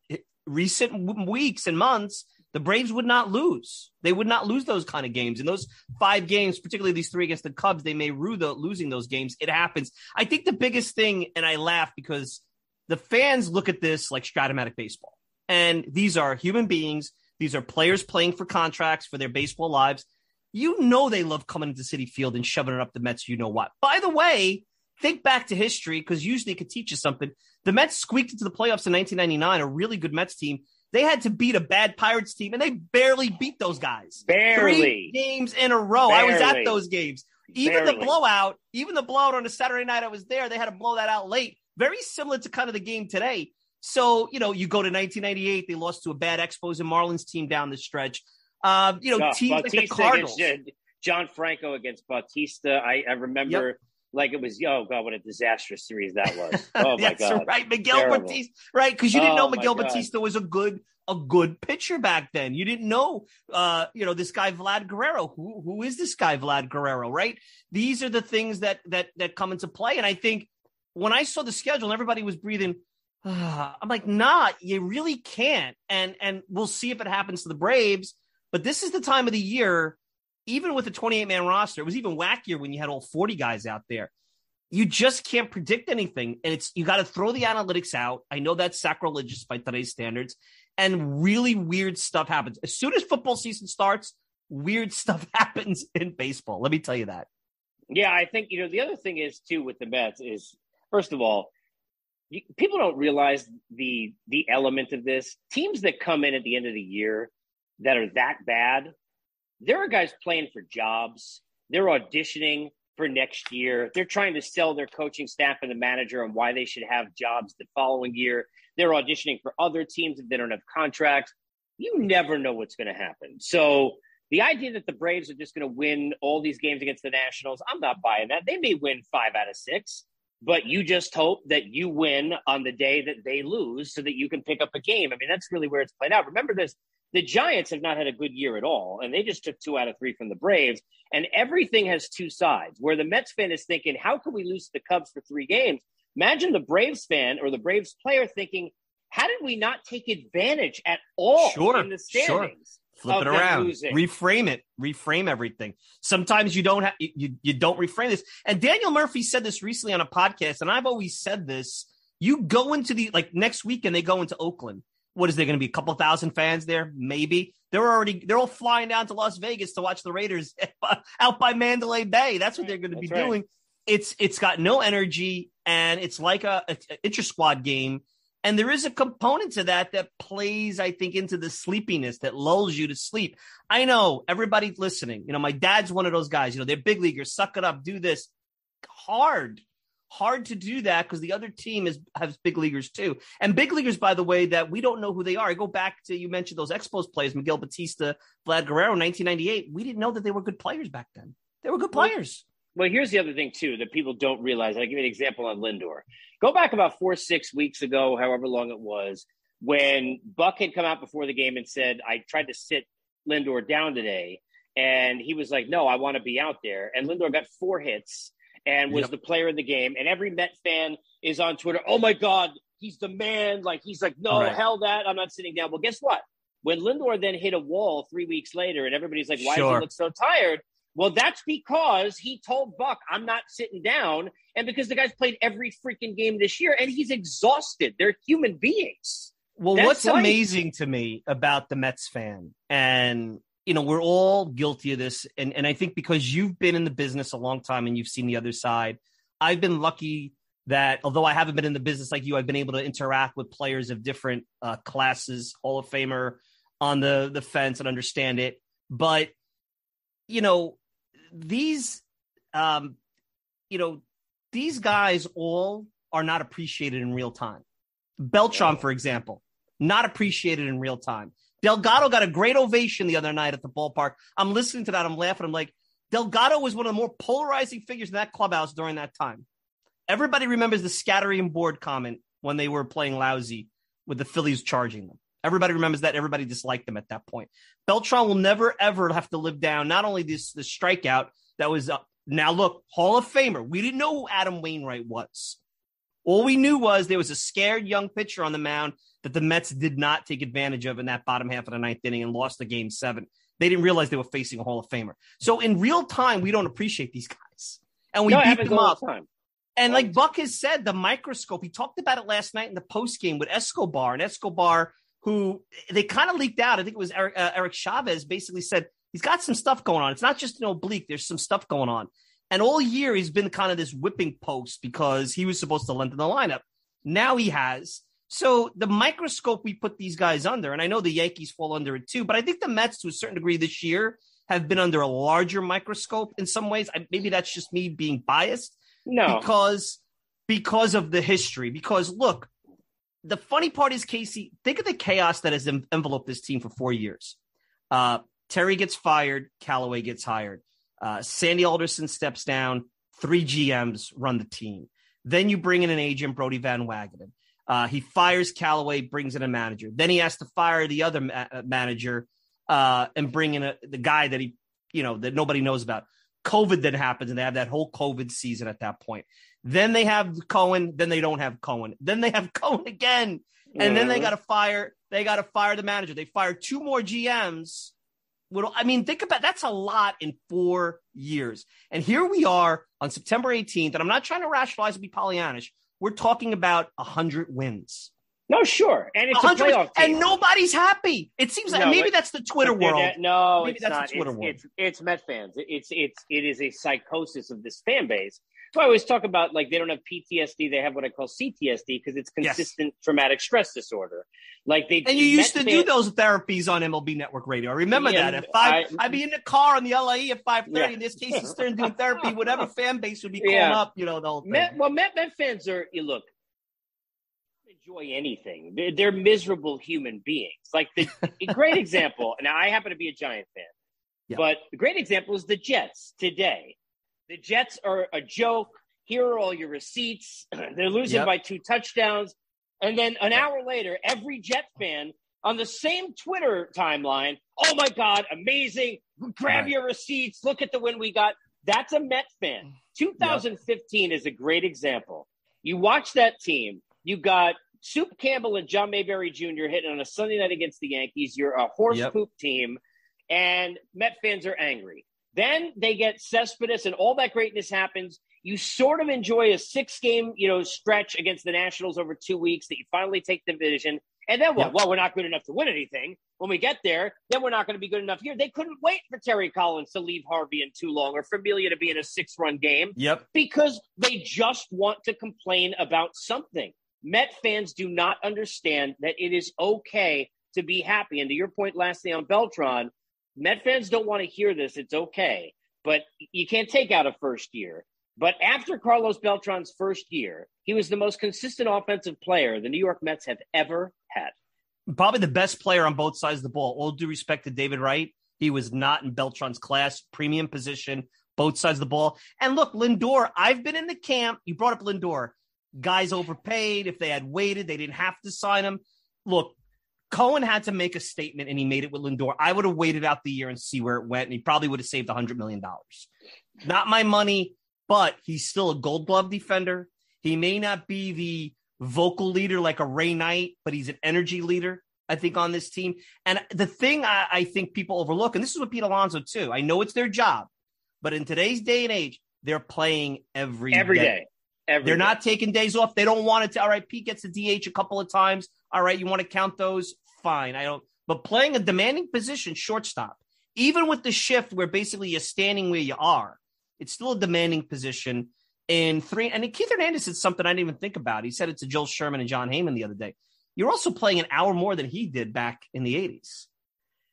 recent weeks and months the Braves would not lose. They would not lose those kind of games. In those five games, particularly these three against the Cubs, they may rue the losing those games. It happens. I think the biggest thing, and I laugh because the fans look at this like Stratomatic baseball. And these are human beings. These are players playing for contracts for their baseball lives. You know they love coming into Citi Field and shoving it up the Mets. You know what? By the way, think back to history because usually it could teach you something. The Mets squeaked into the playoffs in 1999, a really good Mets team. They had to beat a bad Pirates team, and they barely beat those guys. Barely Three games in a row. Barely. I was at those games. Even Barely. the blowout, even the blowout on a Saturday night I was there, they had to blow that out late. Very similar to kind of the game today. So, you know, you go to 1998, they lost to a bad Expos and Marlins team down the stretch. Um, you know, Oh, teams like the Cardinals. against uh, John Franco against Bautista. I, I remember like it was, oh God, what a disastrous series that was. Oh my God. right, Miguel Terrible. Batista. Right, because you didn't Oh, know Miguel. Batista was a good a good pitcher back then. You didn't know, uh, you know, this guy Vlad Guerrero. Who who is this guy Vlad Guerrero? Right. These are the things that that that come into play, and I think when I saw the schedule and everybody was breathing. ah, I'm like, nah, you really can't. And and we'll see if it happens to the Braves. But this is the time of the year, even with a 28 man roster, it was even wackier when you had all 40 guys out there you just can't predict anything. And it's you got to throw the analytics out. I know that's sacrilegious by today's standards, and really weird stuff happens. As soon as football season starts, weird stuff happens in baseball. Let me tell you that. Yeah, I think you know the other thing is too with the Mets is first of all, you, people don't realize the the element of this. Teams that come in at the end of the year that are that bad, there are guys playing for jobs. They're auditioning for next year. They're trying to sell their coaching staff and the manager on why they should have jobs the following year. They're auditioning for other teams if they don't have contracts. You never know what's going to happen. So the idea that the Braves are just going to win all these games against the Nationals, I'm not buying that. They may win five out of six, but you just hope that you win on the day that they lose so that you can pick up a game. I mean, that's really where it's played out. Remember this the Giants have not had a good year at all, and they just took two out of three from the Braves. And everything has two sides where the Mets fan is thinking, how can we lose to the Cubs for three games? Imagine the Braves fan or the Braves player thinking, how did we not take advantage at all Sure, in the sure. standings? Flip of it around, losing. reframe it, reframe everything. Sometimes you don't have you you don't reframe this. And Daniel Murphy said this recently on a podcast, and I've always said this. You go into the like next week, and they go into Oakland. What is there going to be? A couple thousand fans there? Maybe they're already they're all flying down to Las Vegas to watch the Raiders out by Mandalay Bay. That's what they're going to be right. doing. It's it's got no energy, and it's like a, a, a inter squad game. And there is a component to that that plays, I think, into the sleepiness that lulls you to sleep. I know everybody listening. You know, my dad's one of those guys. You know, they're big leaguers. Suck it up. Do this. Hard, hard to do that because the other team is has big leaguers too, and big leaguers, by the way, that we don't know who they are. I go back to you mentioned those Expos players, Miguel Batista, Vlad Guerrero, 1998. We didn't know that they were good players back then. They were good Well, players. Well, here's the other thing too that people don't realize. I'll give you an example on Lindor. Go back about four, six weeks ago, however long it was, when Buck had come out before the game and said, "I tried to sit Lindor down today," and he was like, "No, I want to be out there." And Lindor got four hits and was Yep. the player in the game. And every Met fan is on Twitter, "Oh my God, he's the man!" Like he's like, "No, Right. hell that, I'm not sitting down." Well, guess what? When Lindor then hit a wall three weeks later, and everybody's like, "Why does he look so tired?" Well, that's because he told Buck, I'm not sitting down. And because the guy's played every freaking game this year and he's exhausted. They're human beings. Well, That's what's life. amazing to me about the Mets fan, and you know, we're all guilty of this, and and I think because you've been in the business a long time and you've seen the other side, I've been lucky that although I haven't been in the business like you, I've been able to interact with players of different uh, classes, Hall of Famer on the the fence, and understand it. But you know, these, um, you know, these guys all are not appreciated in real time. Beltran, for example, not appreciated in real time. Delgado got a great ovation the other night at the ballpark. I'm listening to that. I'm laughing. I'm like, Delgado was one of the more polarizing figures in that clubhouse during that time. Everybody remembers the scattering board comment when they were playing lousy with the Phillies charging them. Everybody remembers that. Everybody disliked them at that point. Beltran will never ever have to live down not only this the strikeout that was up. Now look, Hall of Famer. We didn't know who Adam Wainwright was. All we knew was there was a scared young pitcher on the mound that the Mets did not take advantage of in that bottom half of the ninth inning and lost the game seven. They didn't realize they were facing a Hall of Famer. So in real time, we don't appreciate these guys, and we No, beat them all up. the time. And like Buck has said, the microscope, he talked about it last night in the post game with Escobar. And Escobar, who they kind of leaked out, I think it was Eric, uh, Eric Chavez, basically said he's got some stuff going on. It's not just an oblique, there's some stuff going on. And all year he's been kind of this whipping post because he was supposed to lengthen the lineup. Now he has. So the microscope we put these guys under, and I know the Yankees fall under it too, but I think the Mets to a certain degree this year have been under a larger microscope in some ways. I, maybe that's just me being biased No, because because of the history. Because look, the funny part is Casey. Think of the chaos that has enveloped this team for four years. Uh, Terry gets fired, Callaway gets hired, uh, Sandy Alderson steps down. Three GMs run the team. Then you bring in an agent, Brodie Van Wagenen. Uh, he fires Callaway, brings in a manager. Then he has to fire the other ma- uh, manager uh, and bring in a, the guy that he, you know, that nobody knows about. COVID then happens, and they have that whole COVID season at that point. Then they have Cohen. Then they don't have Cohen. Then they have Cohen again, and then they got to fire. They got to fire the manager. They fire two more GMs. I mean, think about that's a lot in four years. And here we are on September 18th, and I'm not trying to rationalize and be Pollyannish. We're talking about hundred wins, no, sure, and it's a playoff team. and nobody's happy. It seems like No, maybe that's the Twitter world. no, Maybe it's that's the not. Twitter it's, world. it's it's Met fans. It's it's it is a psychosis of this fan base. So I always talk about like they don't have PTSD; they have what I call CTSD because it's Yes. consistent traumatic stress disorder. Like they And you used to do those therapies on MLB Network Radio. I remember Yeah, that. At five, I- I'd be in the car on the LIE at five thirty. Yeah. In this case, he's Stern doing therapy. Whatever fan base would be calling Yeah. up, you know, the whole thing. Met, well, Met, Met fans are you look enjoy anything. They're, they're miserable human beings. Like the great example. Now I happen to be a Giant fan, Yeah. but the great example is the Jets today. The Jets are a joke. Here are all your receipts. They're losing Yep. by two touchdowns, and then an hour later, every Jet fan on the same Twitter timeline. Oh my God, amazing! Grab Right. your receipts. Look at the win we got. That's a Met fan. 2015 is a great example. You watch that team, you got Soup Campbell and John Mayberry Jr. hitting on a Sunday night against the Yankees. You're a horse Yep. poop team, and Met fans are angry. Then they get Cespedes, and all that greatness happens. You sort of enjoy a six game, you know, stretch against the Nationals over two weeks that you finally take the division. And then what? Yep. Well, we're not good enough to win anything. When we get there, then we're not going to be good enough here. They couldn't wait for Terry Collins to leave Harvey in too long or Familia to be in a six run game Yep. because they just want to complain about something. Met fans do not understand that it is okay to be happy. And to your point, lastly on Beltran, Met fans don't want to hear this. It's okay, but you can't take out a first year. But after Carlos Beltran's first year, he was the most consistent offensive player the New York Mets have ever had. Probably the best player on both sides of the ball. All due respect to David Wright, he was not in Beltran's class, premium position, both sides of the ball. And look, Lindor, I've been in the camp. You brought up Lindor. Guys overpaid. If they had waited, they didn't have to sign him. Look, Cohen had to make a statement and he made it with Lindor. I would have waited out the year and see where it went, and he probably would have saved $100 million. Not my money, but he's still a gold glove defender. He may not be the vocal leader like a Ray Knight, but he's an energy leader, I think, on this team. And the thing I, I think people overlook, and this is what Pete Alonso too, I know it's their job, but in today's day and age, they're playing every Every day. Every they're day. not taking days off. They don't want it to. All right, Pete gets the DH a couple of times. All right, you want to count those? Fine. I don't. But playing a demanding position, shortstop, even with the shift where basically you're standing where you are, it's still a demanding position. In three, and Keith Hernandez said something I didn't even think about. He said it to Joel Sherman and Jon Heyman the other day. You're also playing an hour more than he did back in the 80s.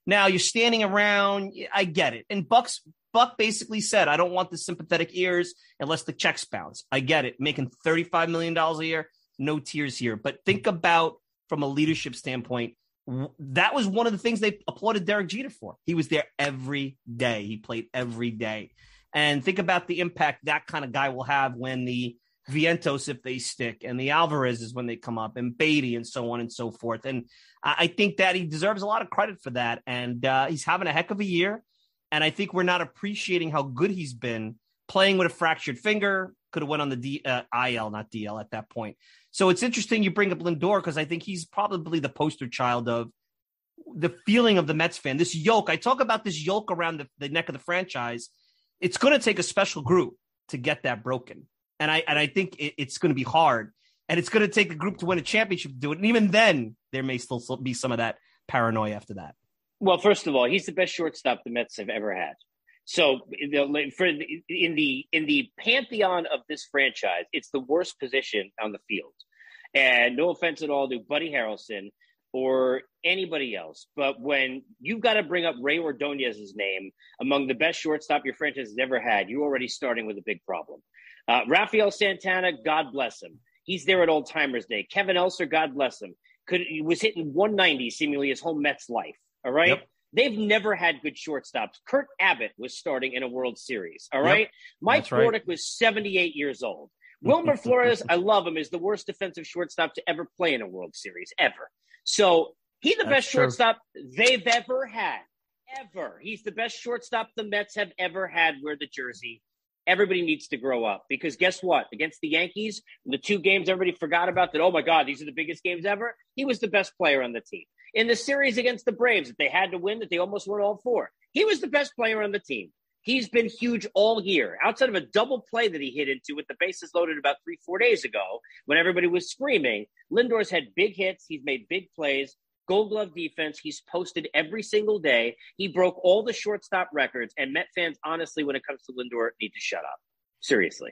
Now you're standing around. I get it. And Bucks Buck basically said, I don't want the sympathetic ears unless the checks bounce. I get it. Making $35 million a year, no tears here. But think about from a leadership standpoint, that was one of the things they applauded Derek Jeter for. He was there every day. He played every day. And think about the impact that kind of guy will have when the Vientos if they stick, and the Alvarez's when they come up, and Baty, and so on and so forth. And I think that he deserves a lot of credit for that. And uh, he's having a heck of a year. And I think we're not appreciating how good he's been playing with a fractured finger. Could have went on the D, uh, IL, not DL at that point. So it's interesting you bring up Lindor because I think he's probably the poster child of the feeling of the Mets fan. This yoke, I talk about this yoke around the, the neck of the franchise. It's going to take a special group to get that broken. And I and I think it, it's going to be hard. And it's going to take a group to win a championship to do it. And even then, there may still be some of that paranoia after that. Well, first of all, he's the best shortstop the Mets have ever had. So for in the in the pantheon of this franchise, it's the worst position on the field. And no offense at all to Buddy Harrelson or anybody else, but when you've got to bring up Rey Ordonez's name among the best shortstop your franchise has ever had, you're already starting with a big problem. Uh, Rafael Santana, God bless him. He's there at Old Timers Day. Kevin Elster, God bless him, could he was hitting 190 seemingly his whole Mets life. All right. Yep. They've never had good shortstops. Kurt Abbott was starting in a World Series. All right. Yep. Mike Bordick right. was 78 years old. Wilmer Flores, I love him, is the worst defensive shortstop to ever play in a World Series ever. So he's the That's best true. shortstop they've ever had. Ever. He's the best shortstop the Mets have ever had wear the jersey. Everybody needs to grow up because guess what? Against the Yankees, the two games everybody forgot about that, oh my God, these are the biggest games ever. He was the best player on the team. In the series against the Braves that they had to win, that they almost won all four, he was the best player on the team. He's been huge all year. Outside of a double play that he hit into with the bases loaded about three, four days ago, when everybody was screaming, Lindor's had big hits. He's made big plays. Gold Glove defense. He's posted every single day. He broke all the shortstop records. And Met fans, honestly, when it comes to Lindor, need to shut up. Seriously.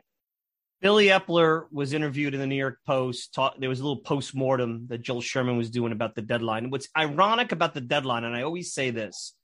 Billy Eppler was interviewed in the New York Post. Talk, there was a little post mortem that Joel Sherman was doing about the deadline. What's ironic about the deadline, and I always say this,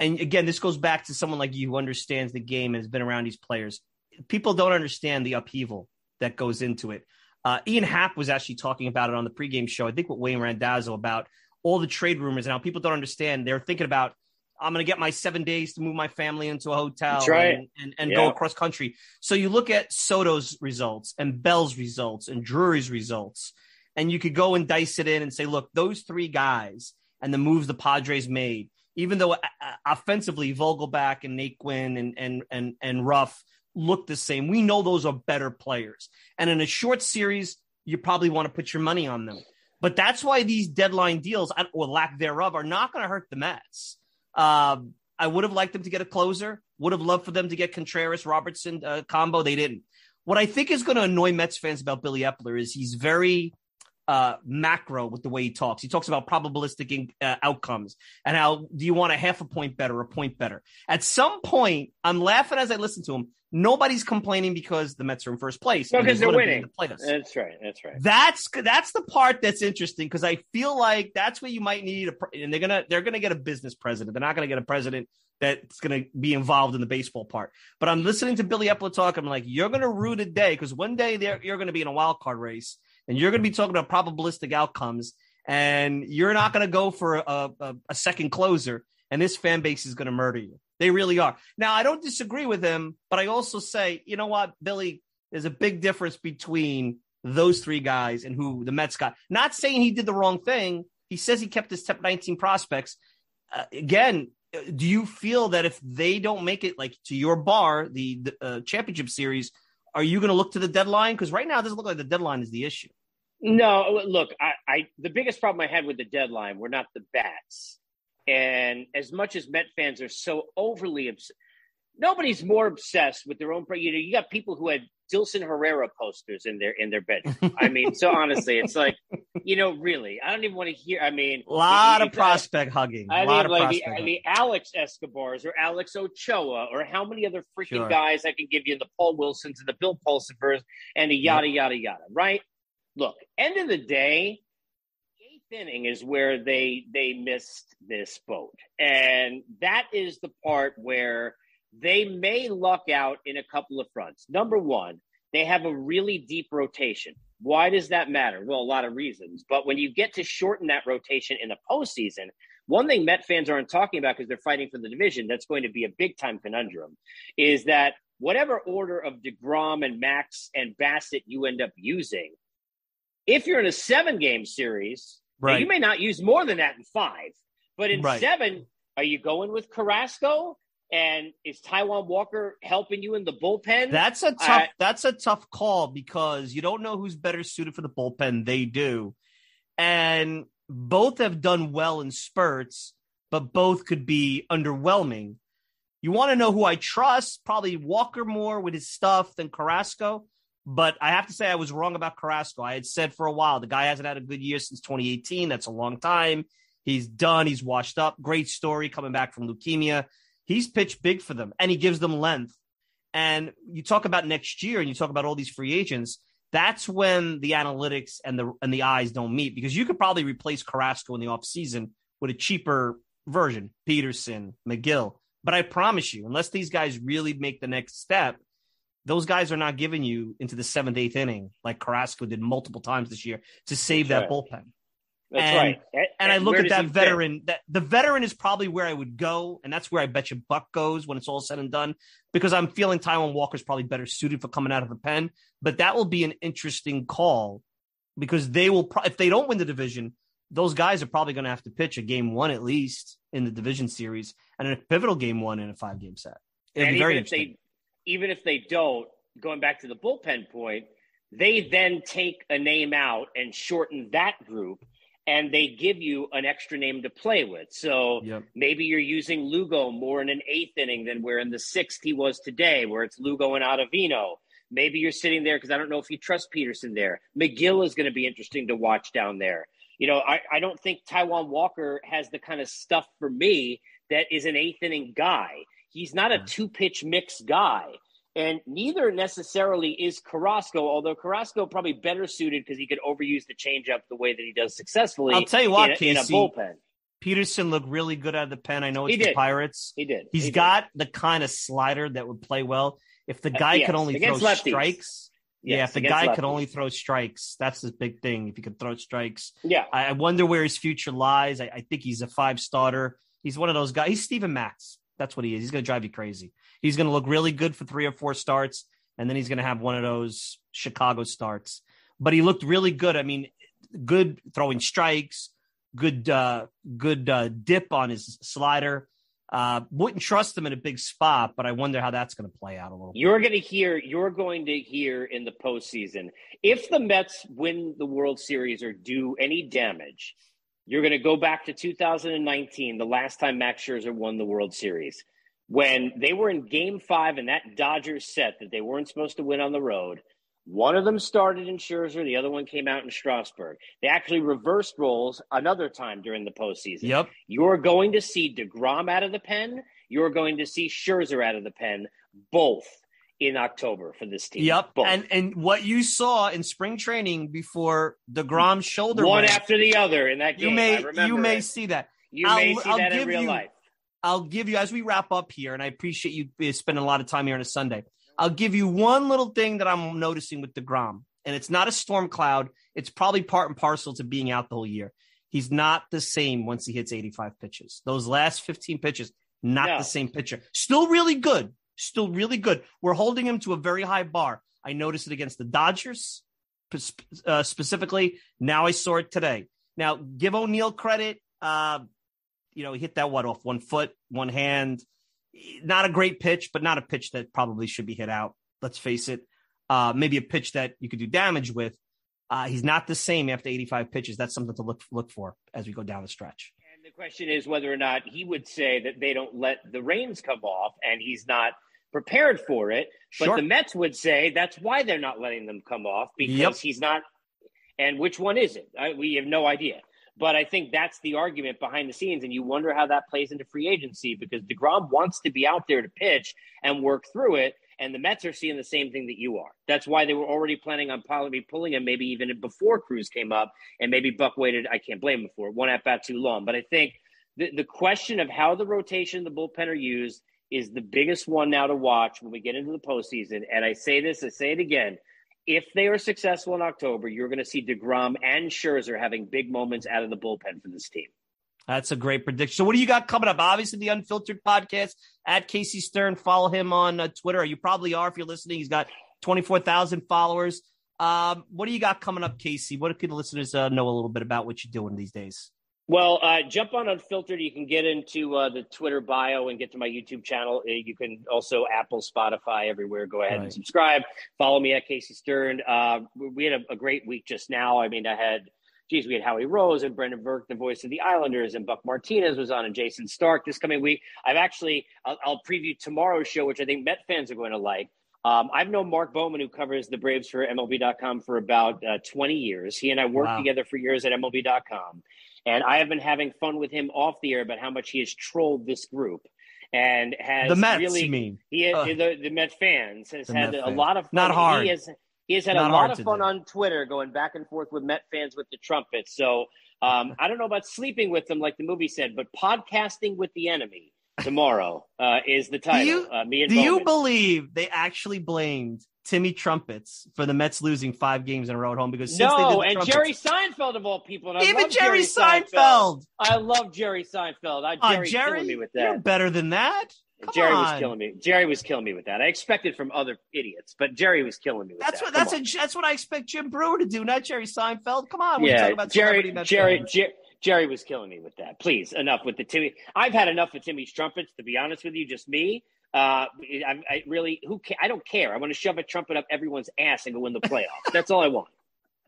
and again, this goes back to someone like you who understands the game and has been around these players. People don't understand the upheaval that goes into it. Uh, Ian Happ was actually talking about it on the pregame show, I think with Wayne Randazzo about all the trade rumors and how people don't understand. They're thinking about, I'm going to get my seven days to move my family into a hotel right. and, and, and yeah. go across country. So you look at Soto's results and Bell's results and Drury's results, and you could go and dice it in and say, look, those three guys and the moves the Padres made, even though uh, uh offensively Vogelbach and Naquin and, and, and, and Ruf – look the same. We know those are better players. And in a short series, you probably want to put your money on them. But that's why these deadline deals, or lack thereof, are not going to hurt the Mets. Uh, I would have liked them to get a closer. Would have loved for them to get Contreras Robertson uh, combo. They didn't. What I think is going to annoy Mets fans about Billy Eppler is he's very uh, macro with the way he talks. He talks about probabilistic in, uh, outcomes and how do you want a half a point better, a point better. At some point, I'm laughing as I listen to him. Nobody's complaining because the Mets are in first place. because they're winning. The that's right. That's right. That's that's the part that's interesting because I feel like that's where you might need a and they're gonna they're gonna get a business president. They're not gonna get a president that's gonna be involved in the baseball part. But I'm listening to Billy Eppler talk. I'm like, you're gonna rue a day because one day you're gonna be in a wild card race and you're gonna be talking about probabilistic outcomes, and you're not gonna go for a, a, a second closer, and this fan base is gonna murder you. They really are. Now, I don't disagree with him, but I also say, you know what, Billy, there's a big difference between those three guys and who the Mets got. Not saying he did the wrong thing. He says he kept his top 19 prospects. Uh, again, do you feel that if they don't make it like to your bar, the, the uh, championship series, are you going to look to the deadline? Because right now it doesn't look like the deadline is the issue. No, look, I, I the biggest problem I had with the deadline were not the bats. And as much as Met fans are so overly obsessed, nobody's more obsessed with their own. You know, you got people who had Dilson Herrera posters in their in their bedroom. I mean, so honestly, it's like, you know, really, I don't even want to hear. I mean, a lot of prospect hugging. I mean, like the, the, Alex Escobars or Alex Ochoa or how many other freaking sure. guys I can give you the Paul Wilsons and the Bill Pulsiphers and the yada yada yada. Right? Look, end of the day, inning is where they they missed this boat, and that is the part where they may luck out in a couple of fronts. Number one, they have a really deep rotation. Why does that matter? Well, a lot of reasons. But when you get to shorten that rotation in the postseason, one thing Met fans aren't talking about because they're fighting for the division, that's going to be a big time conundrum, is that whatever order of DeGrom and Max and Bassitt you end up using, if you're in a seven game series, right. you may not use more than that in five. But in right. seven, are you going with Carrasco? And is Taijuan Walker helping you in the bullpen? That's a tough. That's a tough call because you don't know who's better suited for the bullpen. They do, and both have done well in spurts, but both could be underwhelming. You want to know who I trust? Probably Walker more with his stuff than Carrasco. But I have to say, I was wrong about Carrasco. I had said for a while the guy hasn't had a good year since 2018. That's a long time. He's done. He's washed up. Great story coming back from leukemia. He's pitched big for them and he gives them length. And you talk about next year and you talk about all these free agents. That's when the analytics and the and the eyes don't meet because you could probably replace Carrasco in the offseason with a cheaper version, Peterson, Megill. But I promise you, unless these guys really make the next step, those guys are not giving you into the seventh, eighth inning like Carrasco did multiple times this year to save that right. bullpen. That's and, right. And, and I look at that veteran. Fit? That the veteran is probably where I would go, and that's where I bet you Buck goes when it's all said and done. Because I'm feeling Taijuan Walker's probably better suited for coming out of the pen. But that will be an interesting call because they will. Pro- if they don't win the division, those guys are probably going to have to pitch a game one at least in the division series and a pivotal game one in a five game set. It'll and even if they, even if they don't, going back to the bullpen point, they then take a name out and shorten that group and they give you an extra name to play with. So yep. maybe you're using Lugo more in an eighth inning than where in the sixth he was today, where it's Lugo and Ottavino. Maybe you're sitting there because I don't know if you trust Peterson there. Megill is going to be interesting to watch down there. You know, I, I don't think Taijuan Walker has the kind of stuff for me that is an eighth inning guy. He's not a two pitch mix guy. And neither necessarily is Carrasco, although Carrasco probably better suited because he could overuse the changeup the way that he does successfully. I'll tell you what, in, Casey, in a bullpen. Peterson looked really good out of the pen. I know it's the Pirates. He did. He's he got did. the kind of slider that would play well. If the guy uh, yes, could only throw lefties. strikes, yes, yeah, if the guy lefties. could only throw strikes, that's the big thing. If he could throw strikes, yeah. I, I wonder where his future lies. I, I, think he's a five starter. He's one of those guys. He's Steven Matz. That's what he is. He's going to drive you crazy. He's going to look really good for three or four starts and then he's going to have one of those Chicago starts. But he looked really good. I mean, good throwing strikes, good uh, good uh, dip on his slider. Uh, wouldn't trust him in a big spot, but I wonder how that's going to play out a little. You're going to hear. You're going to hear in the postseason if the Mets win the World Series or do any damage. You're going to go back to 2019, the last time Max Scherzer won the World Series when they were in game five in that Dodgers set that they weren't supposed to win on the road. One of them started in Scherzer, the other one came out in Strasburg. They actually reversed roles another time during the postseason. Yep. You're going to see DeGrom out of the pen. You're going to see Scherzer out of the pen, both in October for this team. Yep. Both. And and what you saw in spring training before DeGrom's shoulder one went, after the other in that game. You may you may it. see that. You I'll, may see I'll that in real you, life. I'll give you as we wrap up here, and I appreciate you spending a lot of time here on a Sunday. I'll give you one little thing that I'm noticing with DeGrom, and it's not a storm cloud. It's probably part and parcel to being out the whole year. He's not the same once he hits 85 pitches. Those last 15 pitches, not the same pitcher. Still really good. Still really good. We're holding him to a very high bar. I noticed it against the Dodgers uh, specifically. Now I saw it today. Now, give O'Neill credit. Uh, you know, he hit that what off one foot, one hand. Not a great pitch, but not a pitch that probably should be hit out. Let's face it. Uh, maybe a pitch that you could do damage with. Uh, he's not the same after 85 pitches. That's something to look look for as we go down the stretch. And the question is whether or not he would say that they don't let the reins come off, and he's not prepared for it. But sure. the Mets would say that's why they're not letting them come off because yep. he's not. And which one is it? I, we have no idea. But I think that's the argument behind the scenes. And you wonder how that plays into free agency because DeGrom wants to be out there to pitch and work through it. And the Mets are seeing the same thing that you are. That's why they were already planning on probably pulling him maybe even before Cruz came up. And maybe Buck waited, I can't blame him for it, one at bat too long. But I think the, the question of how the rotation, the bullpen are used is the biggest one now to watch when we get into the postseason. And I say this, I say it again if they are successful in October, you're going to see DeGrom and Scherzer having big moments out of the bullpen for this team. That's a great prediction. So, what do you got coming up? Obviously, the Unfiltered podcast at Casey Stern. Follow him on uh, Twitter. You probably are if you're listening. He's got 24,000 followers. Um, what do you got coming up, Casey? What could the listeners uh, know a little bit about what you're doing these days? Well, uh, jump on Unfiltered. You can get into uh, the Twitter bio and get to my YouTube channel. Uh, you can also Apple, Spotify, everywhere. Go ahead right. and subscribe. Follow me at Casey Stern. Uh, we had a, a, great week just now. I mean, I had, geez, we had Howie Rose and Brendan Burke, the voice of the Islanders, and Buck Martinez was on, and Jayson Stark this coming week. I've actually, I'll, I'll preview tomorrow's show, which I think Met fans are going to like. Um, I've known Mark Bowman, who covers the Braves for MLB.com for about uh, 20 years. He and I worked wow. together for years at MLB.com. And I have been having fun with him off the air about how much he has trolled this group and has the Mets. Really, you mean he uh, the, the Met fans has had Met a fans. lot of fun. Not hard. He has he has had Not a lot of fun on Twitter, going back and forth with Met fans with the trumpets. So um, I don't know about sleeping with them, like the movie said, but podcasting with the enemy tomorrow uh, is the title. Do you, uh, me and do Bowman. you believe they actually blamed Timmy Trumpets for the Mets losing five games in a row at home because since no, and trumpets, Jerry Seinfeld of all people, and even Jerry, Jerry Seinfeld. Seinfeld. I love Jerry Seinfeld. I, uh, Jerry's Jerry, killing me with that. You're better than that. Come Jerry on. was killing me. Jerry was killing me with that. I expected from other idiots, but Jerry was killing me with that's that. What, that's a, that's what I expect Jim Breuer to do, not Jerry Seinfeld. Come on, yeah, Jerry, Jerry, Jerry, Jerry was killing me with that. Please, enough with the Timmy. I've had enough of Timmy's trumpets, to be honest with you. Just me. Uh, I, I really who ca- I don't care. I want to shove a trumpet up everyone's ass and go win the playoffs. That's all I want.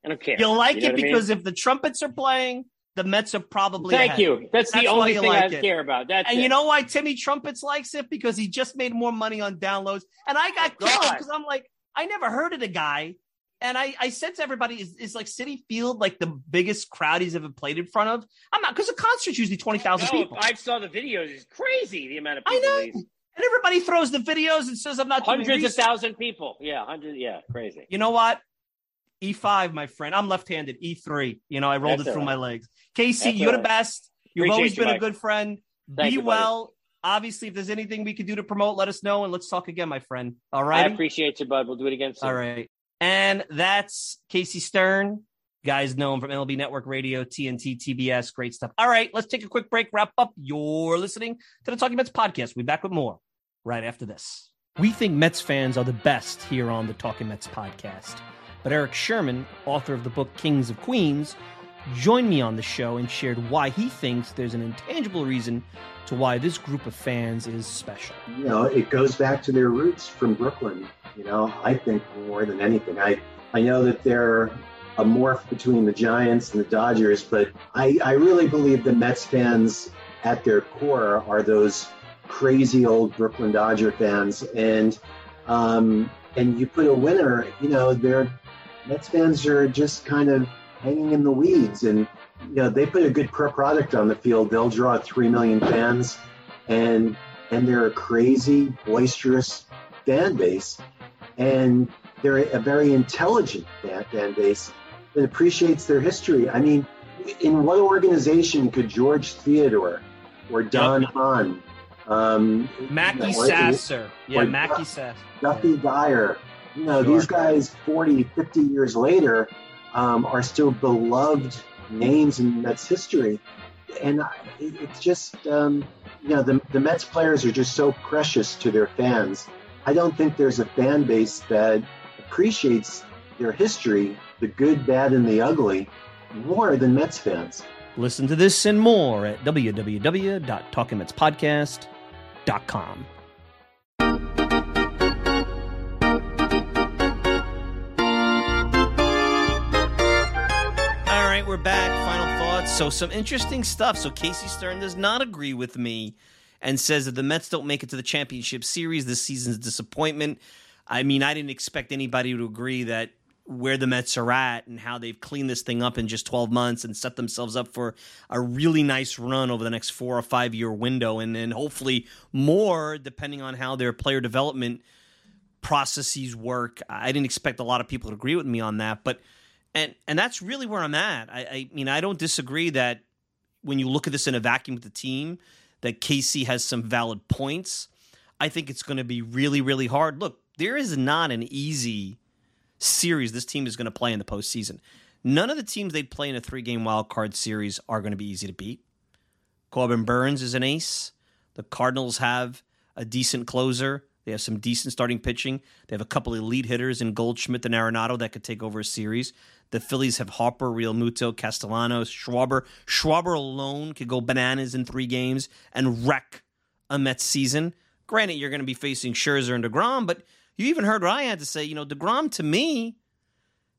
I don't care. You'll like you it because I mean? if the trumpets are playing, the Mets are probably. Thank ahead. you. That's, That's the only thing like I it. care about. That's and it. you know why Timmy Trumpets likes it because he just made more money on downloads. And I got oh, killed because I'm like, I never heard of the guy. And I, I said to everybody, is, is like Citi Field like the biggest crowd he's ever played in front of? I'm not because the concert's usually twenty thousand people. I saw the videos; it's crazy the amount of people. I know. And everybody throws the videos and says I'm not hundreds of thousand people. Yeah, hundred. Yeah, crazy. You know what? E5, my friend. I'm left-handed. E3. You know, I rolled That's it through right. my legs. Casey, That's you're right. the best. You've Appreciate always been you, a good friend. Thank Be you, well. Obviously, if there's anything we could do to promote, let us know and let's talk again, my friend. All right. I appreciate you, bud. We'll do it again soon. All right. And that's Casey Stern. Guys know him from MLB Network Radio, TNT, TBS. Great stuff. All right, let's take a quick break, wrap up. You're listening to the Talking Mets podcast. We'll be back with more right after this. We think Mets fans are the best here on the Talking Mets podcast. But Erik Sherman, author of the book Kings of Queens, joined me on the show and shared why he thinks there's an intangible reason to why this group of fans is special. You know, it goes back to their roots from Brooklyn. You know, I think more than anything. I, I know that they're a morph between the Giants and the Dodgers, but I, I really believe the Mets fans at their core are those crazy old Brooklyn Dodger fans. And um, and you put a winner, you know, they're Mets fans are just kind of hanging in the weeds. And you know, they put a good product on the field. They'll draw three million fans, and and they're a crazy, boisterous fan base, and they're a very intelligent fan, fan base that appreciates their history. I mean, in what organization could George Theodore or Don yep. Hahn um, Mackey you know, Sasser. Yeah, Mackey Sasser. Duffy Dyer. You know, sure. these guys 40, 50 years later um, are still beloved names in Mets history. And it's just, um, you know, the, the Mets players are just so precious to their fans. I don't think there's a fan base that appreciates their history, the good, bad, and the ugly, more than Mets fans. Listen to this and more at www.talkingmetspodcast.com com. All right, we're back. Final thoughts. So, some interesting stuff. So, Casey Stern does not agree with me and says that the Mets don't make it to the championship series this season's disappointment. I mean, I didn't expect anybody to agree that where the Mets are at and how they've cleaned this thing up in just 12 months and set themselves up for a really nice run over the next four or five year window and then hopefully more depending on how their player development processes work. I didn't expect a lot of people to agree with me on that, but and and that's really where I'm at. I, I mean, I don't disagree that when you look at this in a vacuum with the team, that Casey has some valid points. I think it's going to be really, really hard. Look, there is not an easy series this team is going to play in the postseason. None of the teams they'd play in a three game wild card series are going to be easy to beat. Corbin Burnes is an ace. The Cardinals have a decent closer. They have some decent starting pitching. They have a couple of elite hitters in Goldschmidt and Arenado that could take over a series. The Phillies have Harper, Realmuto, Castellanos, Schwarber. Schwarber alone could go bananas in three games and wreck a Mets season. Granted, you're going to be facing Scherzer and DeGrom, but you even heard what I had to say. You know, DeGrom to me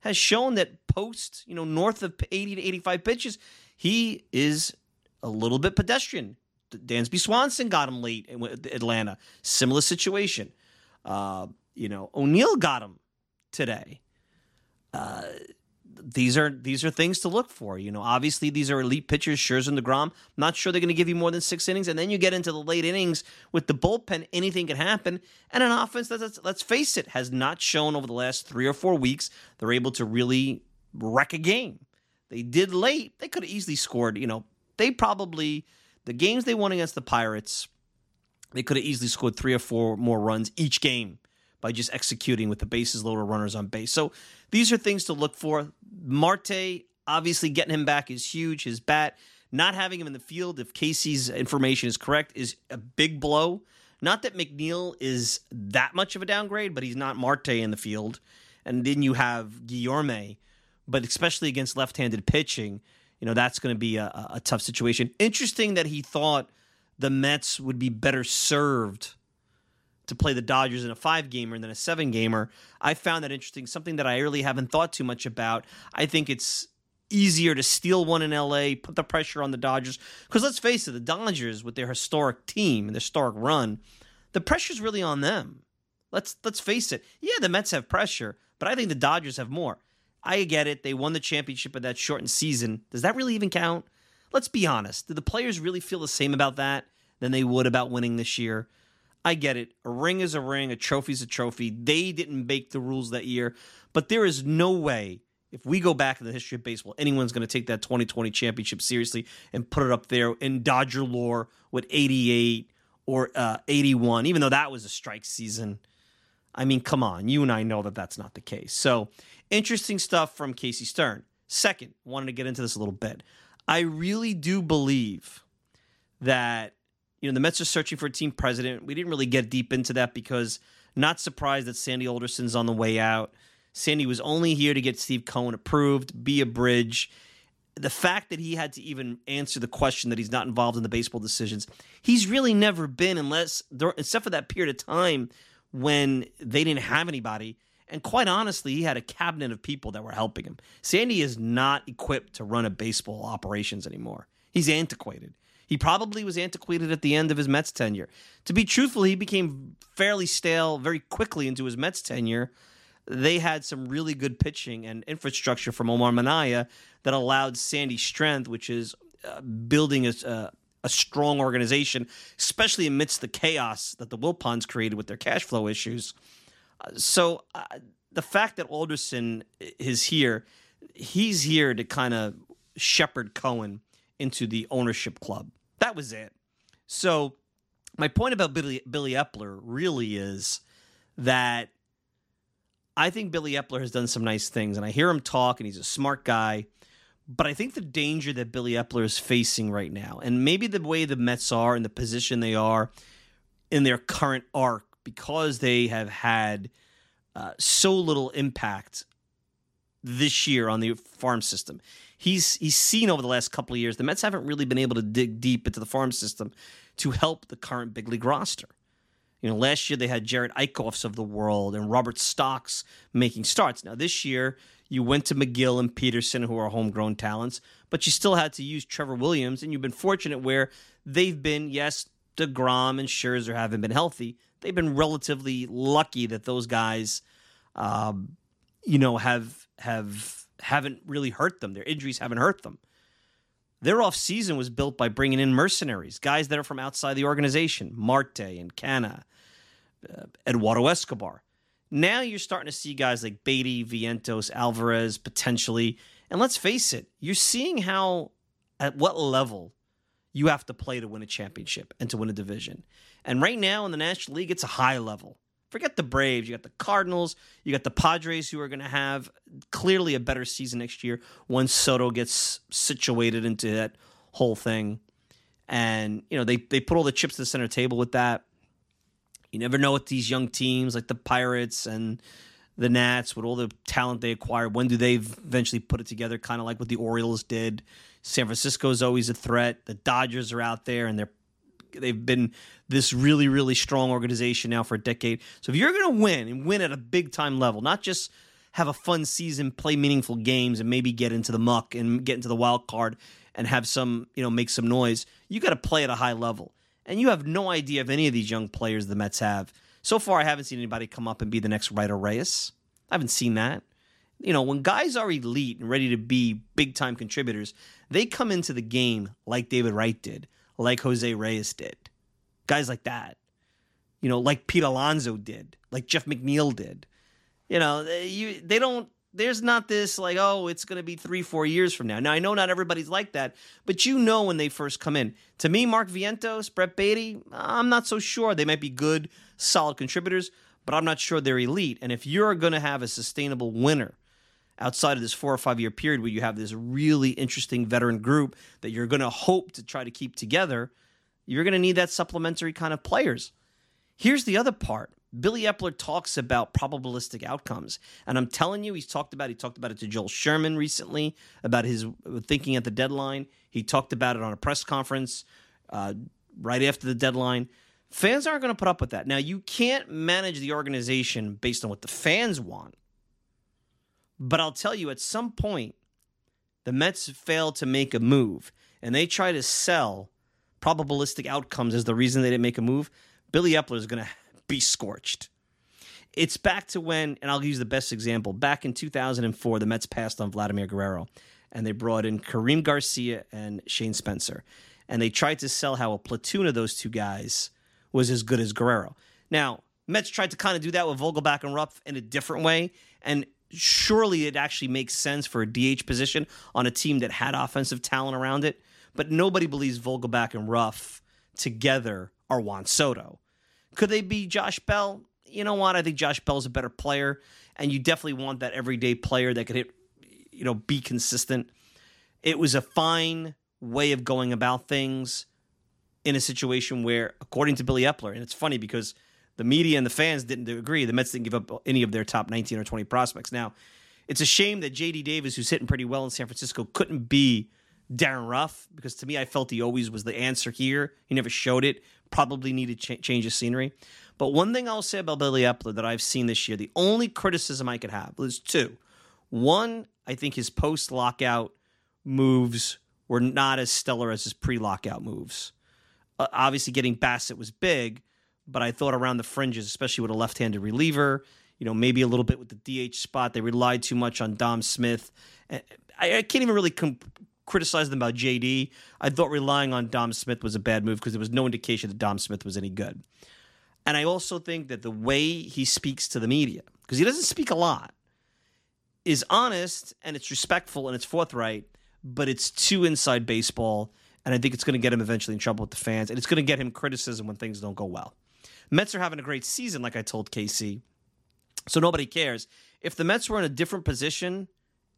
has shown that post, you know, north of 80 to 85 pitches, he is a little bit pedestrian. Dansby Swanson got him late in Atlanta. Similar situation. Uh, you know, O'Neill got him today. Uh, these are these are things to look for. You know, obviously these are elite pitchers, Scherzer and DeGrom. I'm not sure they're going to give you more than six innings, and then you get into the late innings with the bullpen. Anything can happen, and an offense that let's, let's face it has not shown over the last three or four weeks they're able to really wreck a game. They did late. They could have easily scored. You know, they probably the games they won against the Pirates, they could have easily scored three or four more runs each game by just executing with the bases loaded runners on base. So these are things to look for. Marte, obviously getting him back is huge. His bat, not having him in the field, if Casey's information is correct, is a big blow. Not that McNeil is that much of a downgrade, but he's not Marte in the field. And then you have Guillorme, but especially against left handed pitching, you know, that's going to be a, a tough situation. Interesting that he thought the Mets would be better served to play the Dodgers in a five gamer and then a seven gamer. I found that interesting, something that I really haven't thought too much about. I think it's easier to steal one in LA, put the pressure on the Dodgers. Because let's face it, the Dodgers, with their historic team and their historic run, the pressure's really on them. Let's let's face it. Yeah, the Mets have pressure, but I think the Dodgers have more. I get it. They won the championship in that shortened season. Does that really even count? Let's be honest. Do the players really feel the same about that than they would about winning this year? I get it. A ring is a ring, a trophy's a trophy. They didn't make the rules that year, but there is no way if we go back in the history of baseball, anyone's going to take that 2020 championship seriously and put it up there in Dodger lore with 88 or uh, 81, even though that was a strike season. I mean, come on. You and I know that that's not the case. So Interesting stuff from Casey Stern. Second, wanted to get into this a little bit. I really do believe that you know the Mets are searching for a team president. We didn't really get deep into that because not surprised that Sandy Alderson's on the way out. Sandy was only here to get Steve Cohen approved, be a bridge. The fact that he had to even answer the question that he's not involved in the baseball decisions, he's really never been, unless except for that period of time when they didn't have anybody. And quite honestly, he had a cabinet of people that were helping him. Sandy is not equipped to run a baseball operations anymore. He's antiquated. He probably was antiquated at the end of his Mets tenure. To be truthful, he became fairly stale very quickly into his Mets tenure. They had some really good pitching and infrastructure from Omar Minaya that allowed Sandy strength, which is uh, building a, uh, a strong organization, especially amidst the chaos that the Wilpons created with their cash flow issues so uh, the fact that Alderson is here, he's here to kind of shepherd Cohen into the ownership club. That was it. So my point about Billy, Billy Eppler really is that I think Billy Eppler has done some nice things, and I hear him talk, and he's a smart guy. But I think the danger that Billy Eppler is facing right now, and maybe the way the Mets are and the position they are in their current arc, because they have had uh, so little impact this year on the farm system. He's he's seen over the last couple of years the Mets haven't really been able to dig deep into the farm system to help the current big league roster. You know, last year they had Jerad Eickhoffs of the world and Robert Stocks making starts. Now this year you went to Megill and Peterson, who are homegrown talents, but you still had to use Trevor Williams, and you've been fortunate where they've been, yes, DeGrom and Scherzer haven't been healthy they've been relatively lucky that those guys, um, you know, have have haven't really hurt them. Their injuries haven't hurt them. Their off season was built by bringing in mercenaries, guys that are from outside the organization, Marte and Canha, uh, Eduardo Escobar. Now you're starting to see guys like Baty, Vientos, Alvarez potentially. And let's face it, you're seeing how, at what level you have to play to win a championship and to win a division. And right now in the National League, it's a high level. Forget the Braves. You got the Cardinals. You got the Padres, who are going to have clearly a better season next year once Soto gets situated into that whole thing. and you know they they put all the chips to the center table with that. You never know with these young teams like the Pirates and the Nats with all the talent they acquired. When do they eventually put it together? Kind of like what the Orioles did. San Francisco is always a threat. The Dodgers are out there and they're they've been this really really strong organization now for a decade. So if you're going to win and win at a big time level, not just have a fun season, play meaningful games, and maybe get into the muck and get into the wild card and have some, you know, make some noise. You got to play at a high level. And you have no idea if any of these young players the Mets have. So far, I haven't seen anybody come up and be the next Ryder Reyes. I haven't seen that. You know, when guys are elite and ready to be big time contributors, they come into the game like David Wright did, like Jose Reyes did. Guys like that. You know, like Pete Alonso did, like Jeff McNeil did. You know, they, you, they don't there's not this like oh it's going to be three four years from now now i know not everybody's like that but you know when they first come in to me mark vientos brett baty i'm not so sure they might be good solid contributors but i'm not sure they're elite and if you're going to have a sustainable winner outside of this four or five year period where you have this really interesting veteran group that you're going to hope to try to keep together you're going to need that supplementary kind of players here's the other part Billy Eppler talks about probabilistic outcomes. And I'm telling you, he's talked about he talked about it to Joel Sherman recently about his thinking at the deadline. He talked about it on a press conference uh, right after the deadline. Fans aren't going to put up with that. Now, you can't manage the organization based on what the fans want. But I'll tell you, at some point, the Mets fail to make a move and they try to sell probabilistic outcomes as the reason they didn't make a move. Billy Eppler is going to be scorched. It's back to when, and I'll use the best example. Back in 2004, the Mets passed on Vladimir Guerrero, and they brought in Karim Garcia and Shane Spencer, and they tried to sell how a platoon of those two guys was as good as Guerrero. Now, Mets tried to kind of do that with Vogelbach and Ruf in a different way, and surely it actually makes sense for a DH position on a team that had offensive talent around it. But nobody believes Vogelbach and Ruf together are Juan Soto. Could they be Josh Bell? You know what? I think Josh Bell's a better player, and you definitely want that everyday player that could hit, you know, be consistent. It was a fine way of going about things in a situation where, according to Billy Eppler, and it's funny because the media and the fans didn't agree. The Mets didn't give up any of their top 19 or 20 prospects. Now, it's a shame that JD Davis, who's hitting pretty well in San Francisco, couldn't be Darin Ruf because to me, I felt he always was the answer here. He never showed it probably needed ch- change of scenery. But one thing I'll say about Billy Eppler that I've seen this year, the only criticism I could have is two. One, I think his post lockout moves were not as stellar as his pre lockout moves. Uh, obviously, getting Bassitt was big, but I thought around the fringes, especially with a left handed reliever, you know, maybe a little bit with the DH spot, they relied too much on Dom Smith. Eh, I, I can't even really criticized them about JD. I thought relying on Dom Smith was a bad move because there was no indication that Dom Smith was any good. And I also think that the way he speaks to the media, because he doesn't speak a lot, is honest and it's respectful and it's forthright, but it's too inside baseball. And I think it's going to get him eventually in trouble with the fans. And it's going to get him criticism when things don't go well. Mets are having a great season, like I told Casey. So nobody cares. If the Mets were in a different position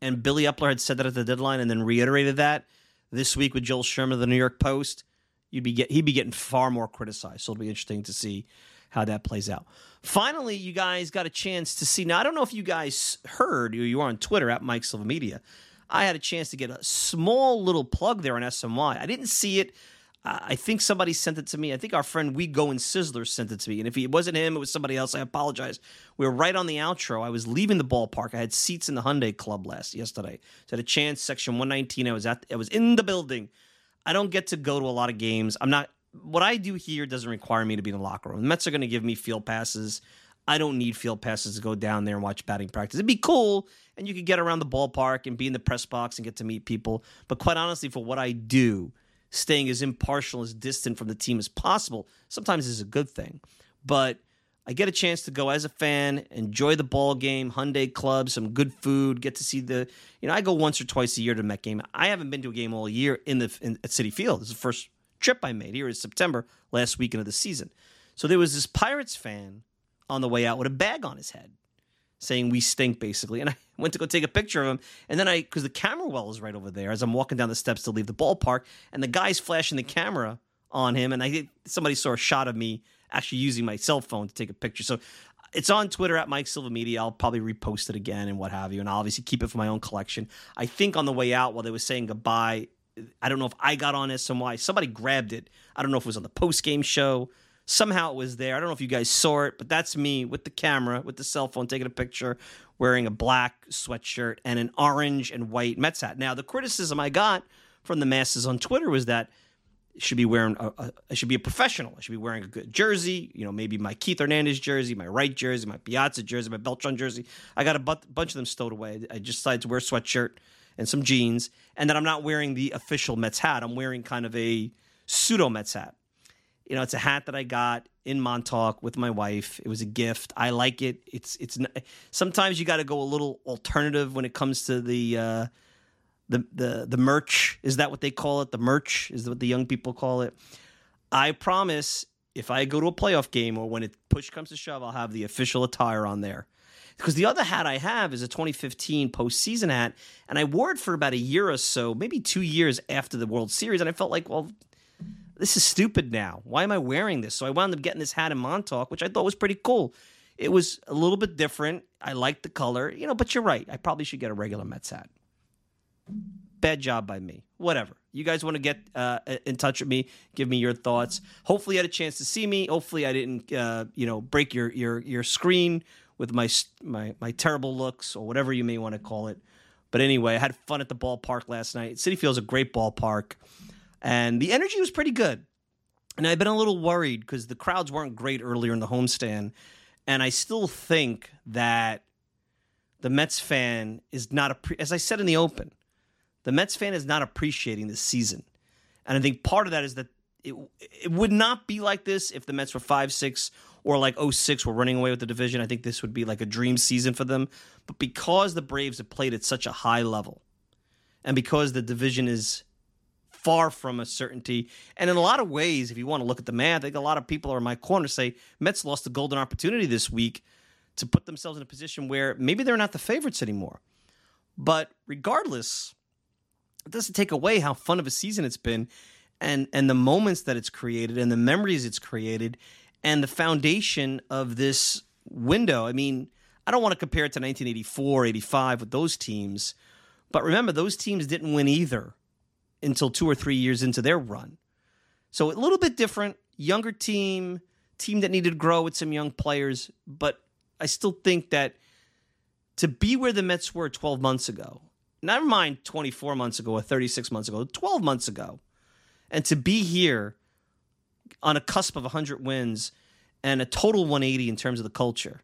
and Billy Eppler had said that at the deadline and then reiterated that this week with Joel Sherman of the New York Post, you'd be get, he'd be getting far more criticized. So it'll be interesting to see how that plays out. Finally, you guys got a chance to see. Now, I don't know if you guys heard, you are on Twitter at Mike Silva Media. I had a chance to get a small little plug there on SNY. I didn't see it I think somebody sent it to me. I think our friend We Go and Sizzler sent it to me. And if it wasn't him, it was somebody else. I apologize. We were right on the outro. I was leaving the ballpark. I had seats in the Hyundai Club last yesterday. So I had a chance, section 119. I was at I was in the building. I don't get to go to a lot of games. I'm not what I do here doesn't require me to be in the locker room. The Mets are going to give me field passes. I don't need field passes to go down there and watch batting practice. It'd be cool, and you could get around the ballpark and be in the press box and get to meet people. But quite honestly, for what I do, staying as impartial, as distant from the team as possible, sometimes is a good thing. But I get a chance to go as a fan, enjoy the ball game, Hyundai Club, some good food, get to see the. You know, I go once or twice a year to the Met game. I haven't been to a game all year in the in, at Citi Field. It's the first trip I made here in September, last weekend of the season. So there was this Pirates fan on the way out with a bag on his head saying we stink basically. And I went to go take a picture of him. And then I, because the camera well is right over there as I'm walking down the steps to leave the ballpark, and the guy's flashing the camera on him, and I think somebody saw a shot of me actually using my cell phone to take a picture. So it's on Twitter at Mike Silva Media. I'll probably repost it again and what have you, and I'll obviously keep it for my own collection. I think on the way out, while they were saying goodbye, I don't know if I got on SNY. Somebody grabbed it. I don't know if it was on the post game show. Somehow it was there. I don't know if you guys saw it, but that's me with the camera, with the cell phone, taking a picture, wearing a black sweatshirt and an orange and white Mets hat. Now, the criticism I got from the masses on Twitter was that I should be wearing a, a, I should be a professional. I should be wearing a good jersey, you know, maybe my Keith Hernandez jersey, my right jersey, my Piazza jersey, my Beltran jersey. I got a bu- bunch of them stowed away. I just decided to wear a sweatshirt and some jeans, and then I'm not wearing the official Mets hat. I'm wearing kind of a pseudo Mets hat. You know, it's a hat that I got in Montauk with my wife. It was a gift. I like it. It's it's sometimes you got to go a little alternative when it comes to the uh, the the the merch. Is that what they call it? The merch is what the young people call it. I promise, if I go to a playoff game or when it push comes to shove, I'll have the official attire on there. Because the other hat I have is a 2015 postseason hat, and I wore it for about a year or so, maybe two years after the World Series, and I felt like, well, this is stupid now. Why am I wearing this? So I wound up getting this hat in Montauk, which I thought was pretty cool. It was a little bit different. I liked the color, you know, but you're right. I probably should get a regular Mets hat. Bad job by me. Whatever. You guys want to get uh, in touch with me? Give me your thoughts. Hopefully, you had a chance to see me. Hopefully, I didn't, uh, you know, break your your your screen with my my my terrible looks or whatever you may want to call it. But anyway, I had fun at the ballpark last night. Citi Field's a great ballpark and the energy was pretty good. And I've been a little worried because the crowds weren't great earlier in the homestand, and I still think that the Mets fan is not as I said in the open, the Mets fan is not appreciating this season, and I think part of that is that it it would not be like this if the Mets were five six or like 06 were running away with the division. I think this would be like a dream season for them, but because the Braves have played at such a high level, and because the division is far from a certainty. And in a lot of ways, if you want to look at the math, I think a lot of people are in my corner say Mets lost a golden opportunity this week to put themselves in a position where maybe they're not the favorites anymore. But regardless, it doesn't take away how fun of a season it's been and and the moments that it's created and the memories it's created and the foundation of this window. I mean, I don't want to compare it to 1984, 85 with those teams, but remember those teams didn't win either until two or three years into their run. So a little bit different, younger team, team that needed to grow with some young players, but I still think that to be where the Mets were 12 months ago, never mind 24 months ago or 36 months ago, 12 months ago, and to be here on a cusp of 100 wins and a total 180 in terms of the culture.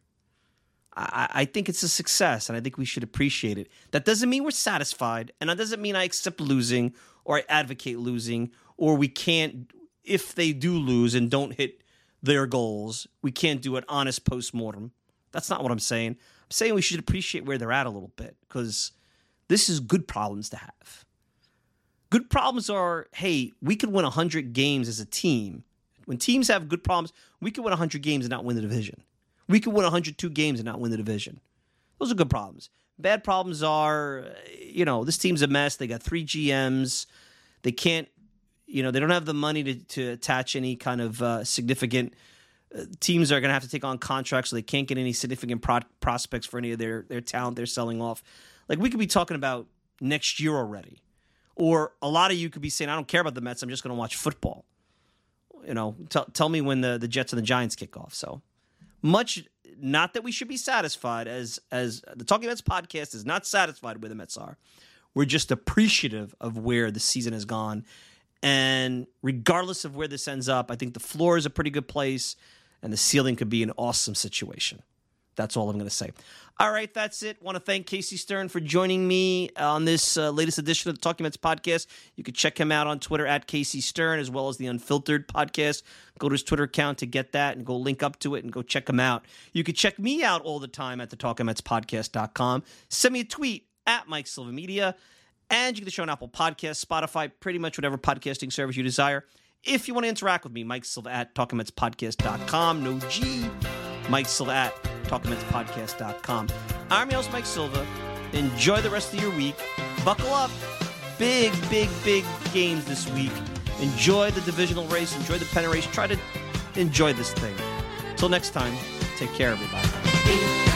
I, I, think it's a success, and I think we should appreciate it. That doesn't mean we're satisfied, and that doesn't mean I accept losing or I advocate losing, or we can't, if they do lose and don't hit their goals, we can't do an honest post mortem. That's not what I'm saying. I'm saying we should appreciate where they're at a little bit because this is good problems to have. Good problems are hey, we could win 100 games as a team. When teams have good problems, we could win 100 games and not win the division. We could win 102 games and not win the division. Those are good problems. Bad problems are, you know, this team's a mess. They got three GMs. They can't, you know, they don't have the money to, to attach any kind of uh, significant. Uh, teams are going to have to take on contracts, so they can't get any significant pro- prospects for any of their their talent they're selling off. Like we could be talking about next year already, or a lot of you could be saying, "I don't care about the Mets. I'm just going to watch football." You know, t- tell me when the the Jets and the Giants kick off. So much not that we should be satisfied as as the Talking Mets podcast is not satisfied where the Mets are. We're just appreciative of where the season has gone. And regardless of where this ends up, I think the floor is a pretty good place and the ceiling could be an awesome situation. That's all I'm going to say. All right, that's it. Want to thank Casey Stern for joining me on this uh, latest edition of the Talking Mets podcast. You can check him out on Twitter at Casey Stern as well as the Unfiltered podcast. Go to his Twitter account to get that and go link up to it and go check him out. You can check me out all the time at the Talking Mets podcast.com. Send me a tweet at Mike Silva Media. And you can get the show on Apple Podcasts, Spotify, pretty much whatever podcasting service you desire. If you want to interact with me, Mike Silva at TalkingMetsPodcast.com. No G. Mike Silva at TalkingMetsPodcast.com. I'm your host, Mike Silva. Enjoy the rest of your week. Buckle up. Big, big, big games this week. Enjoy the divisional race, enjoy the pennant race, try to enjoy this thing. Till next time, take care, everybody.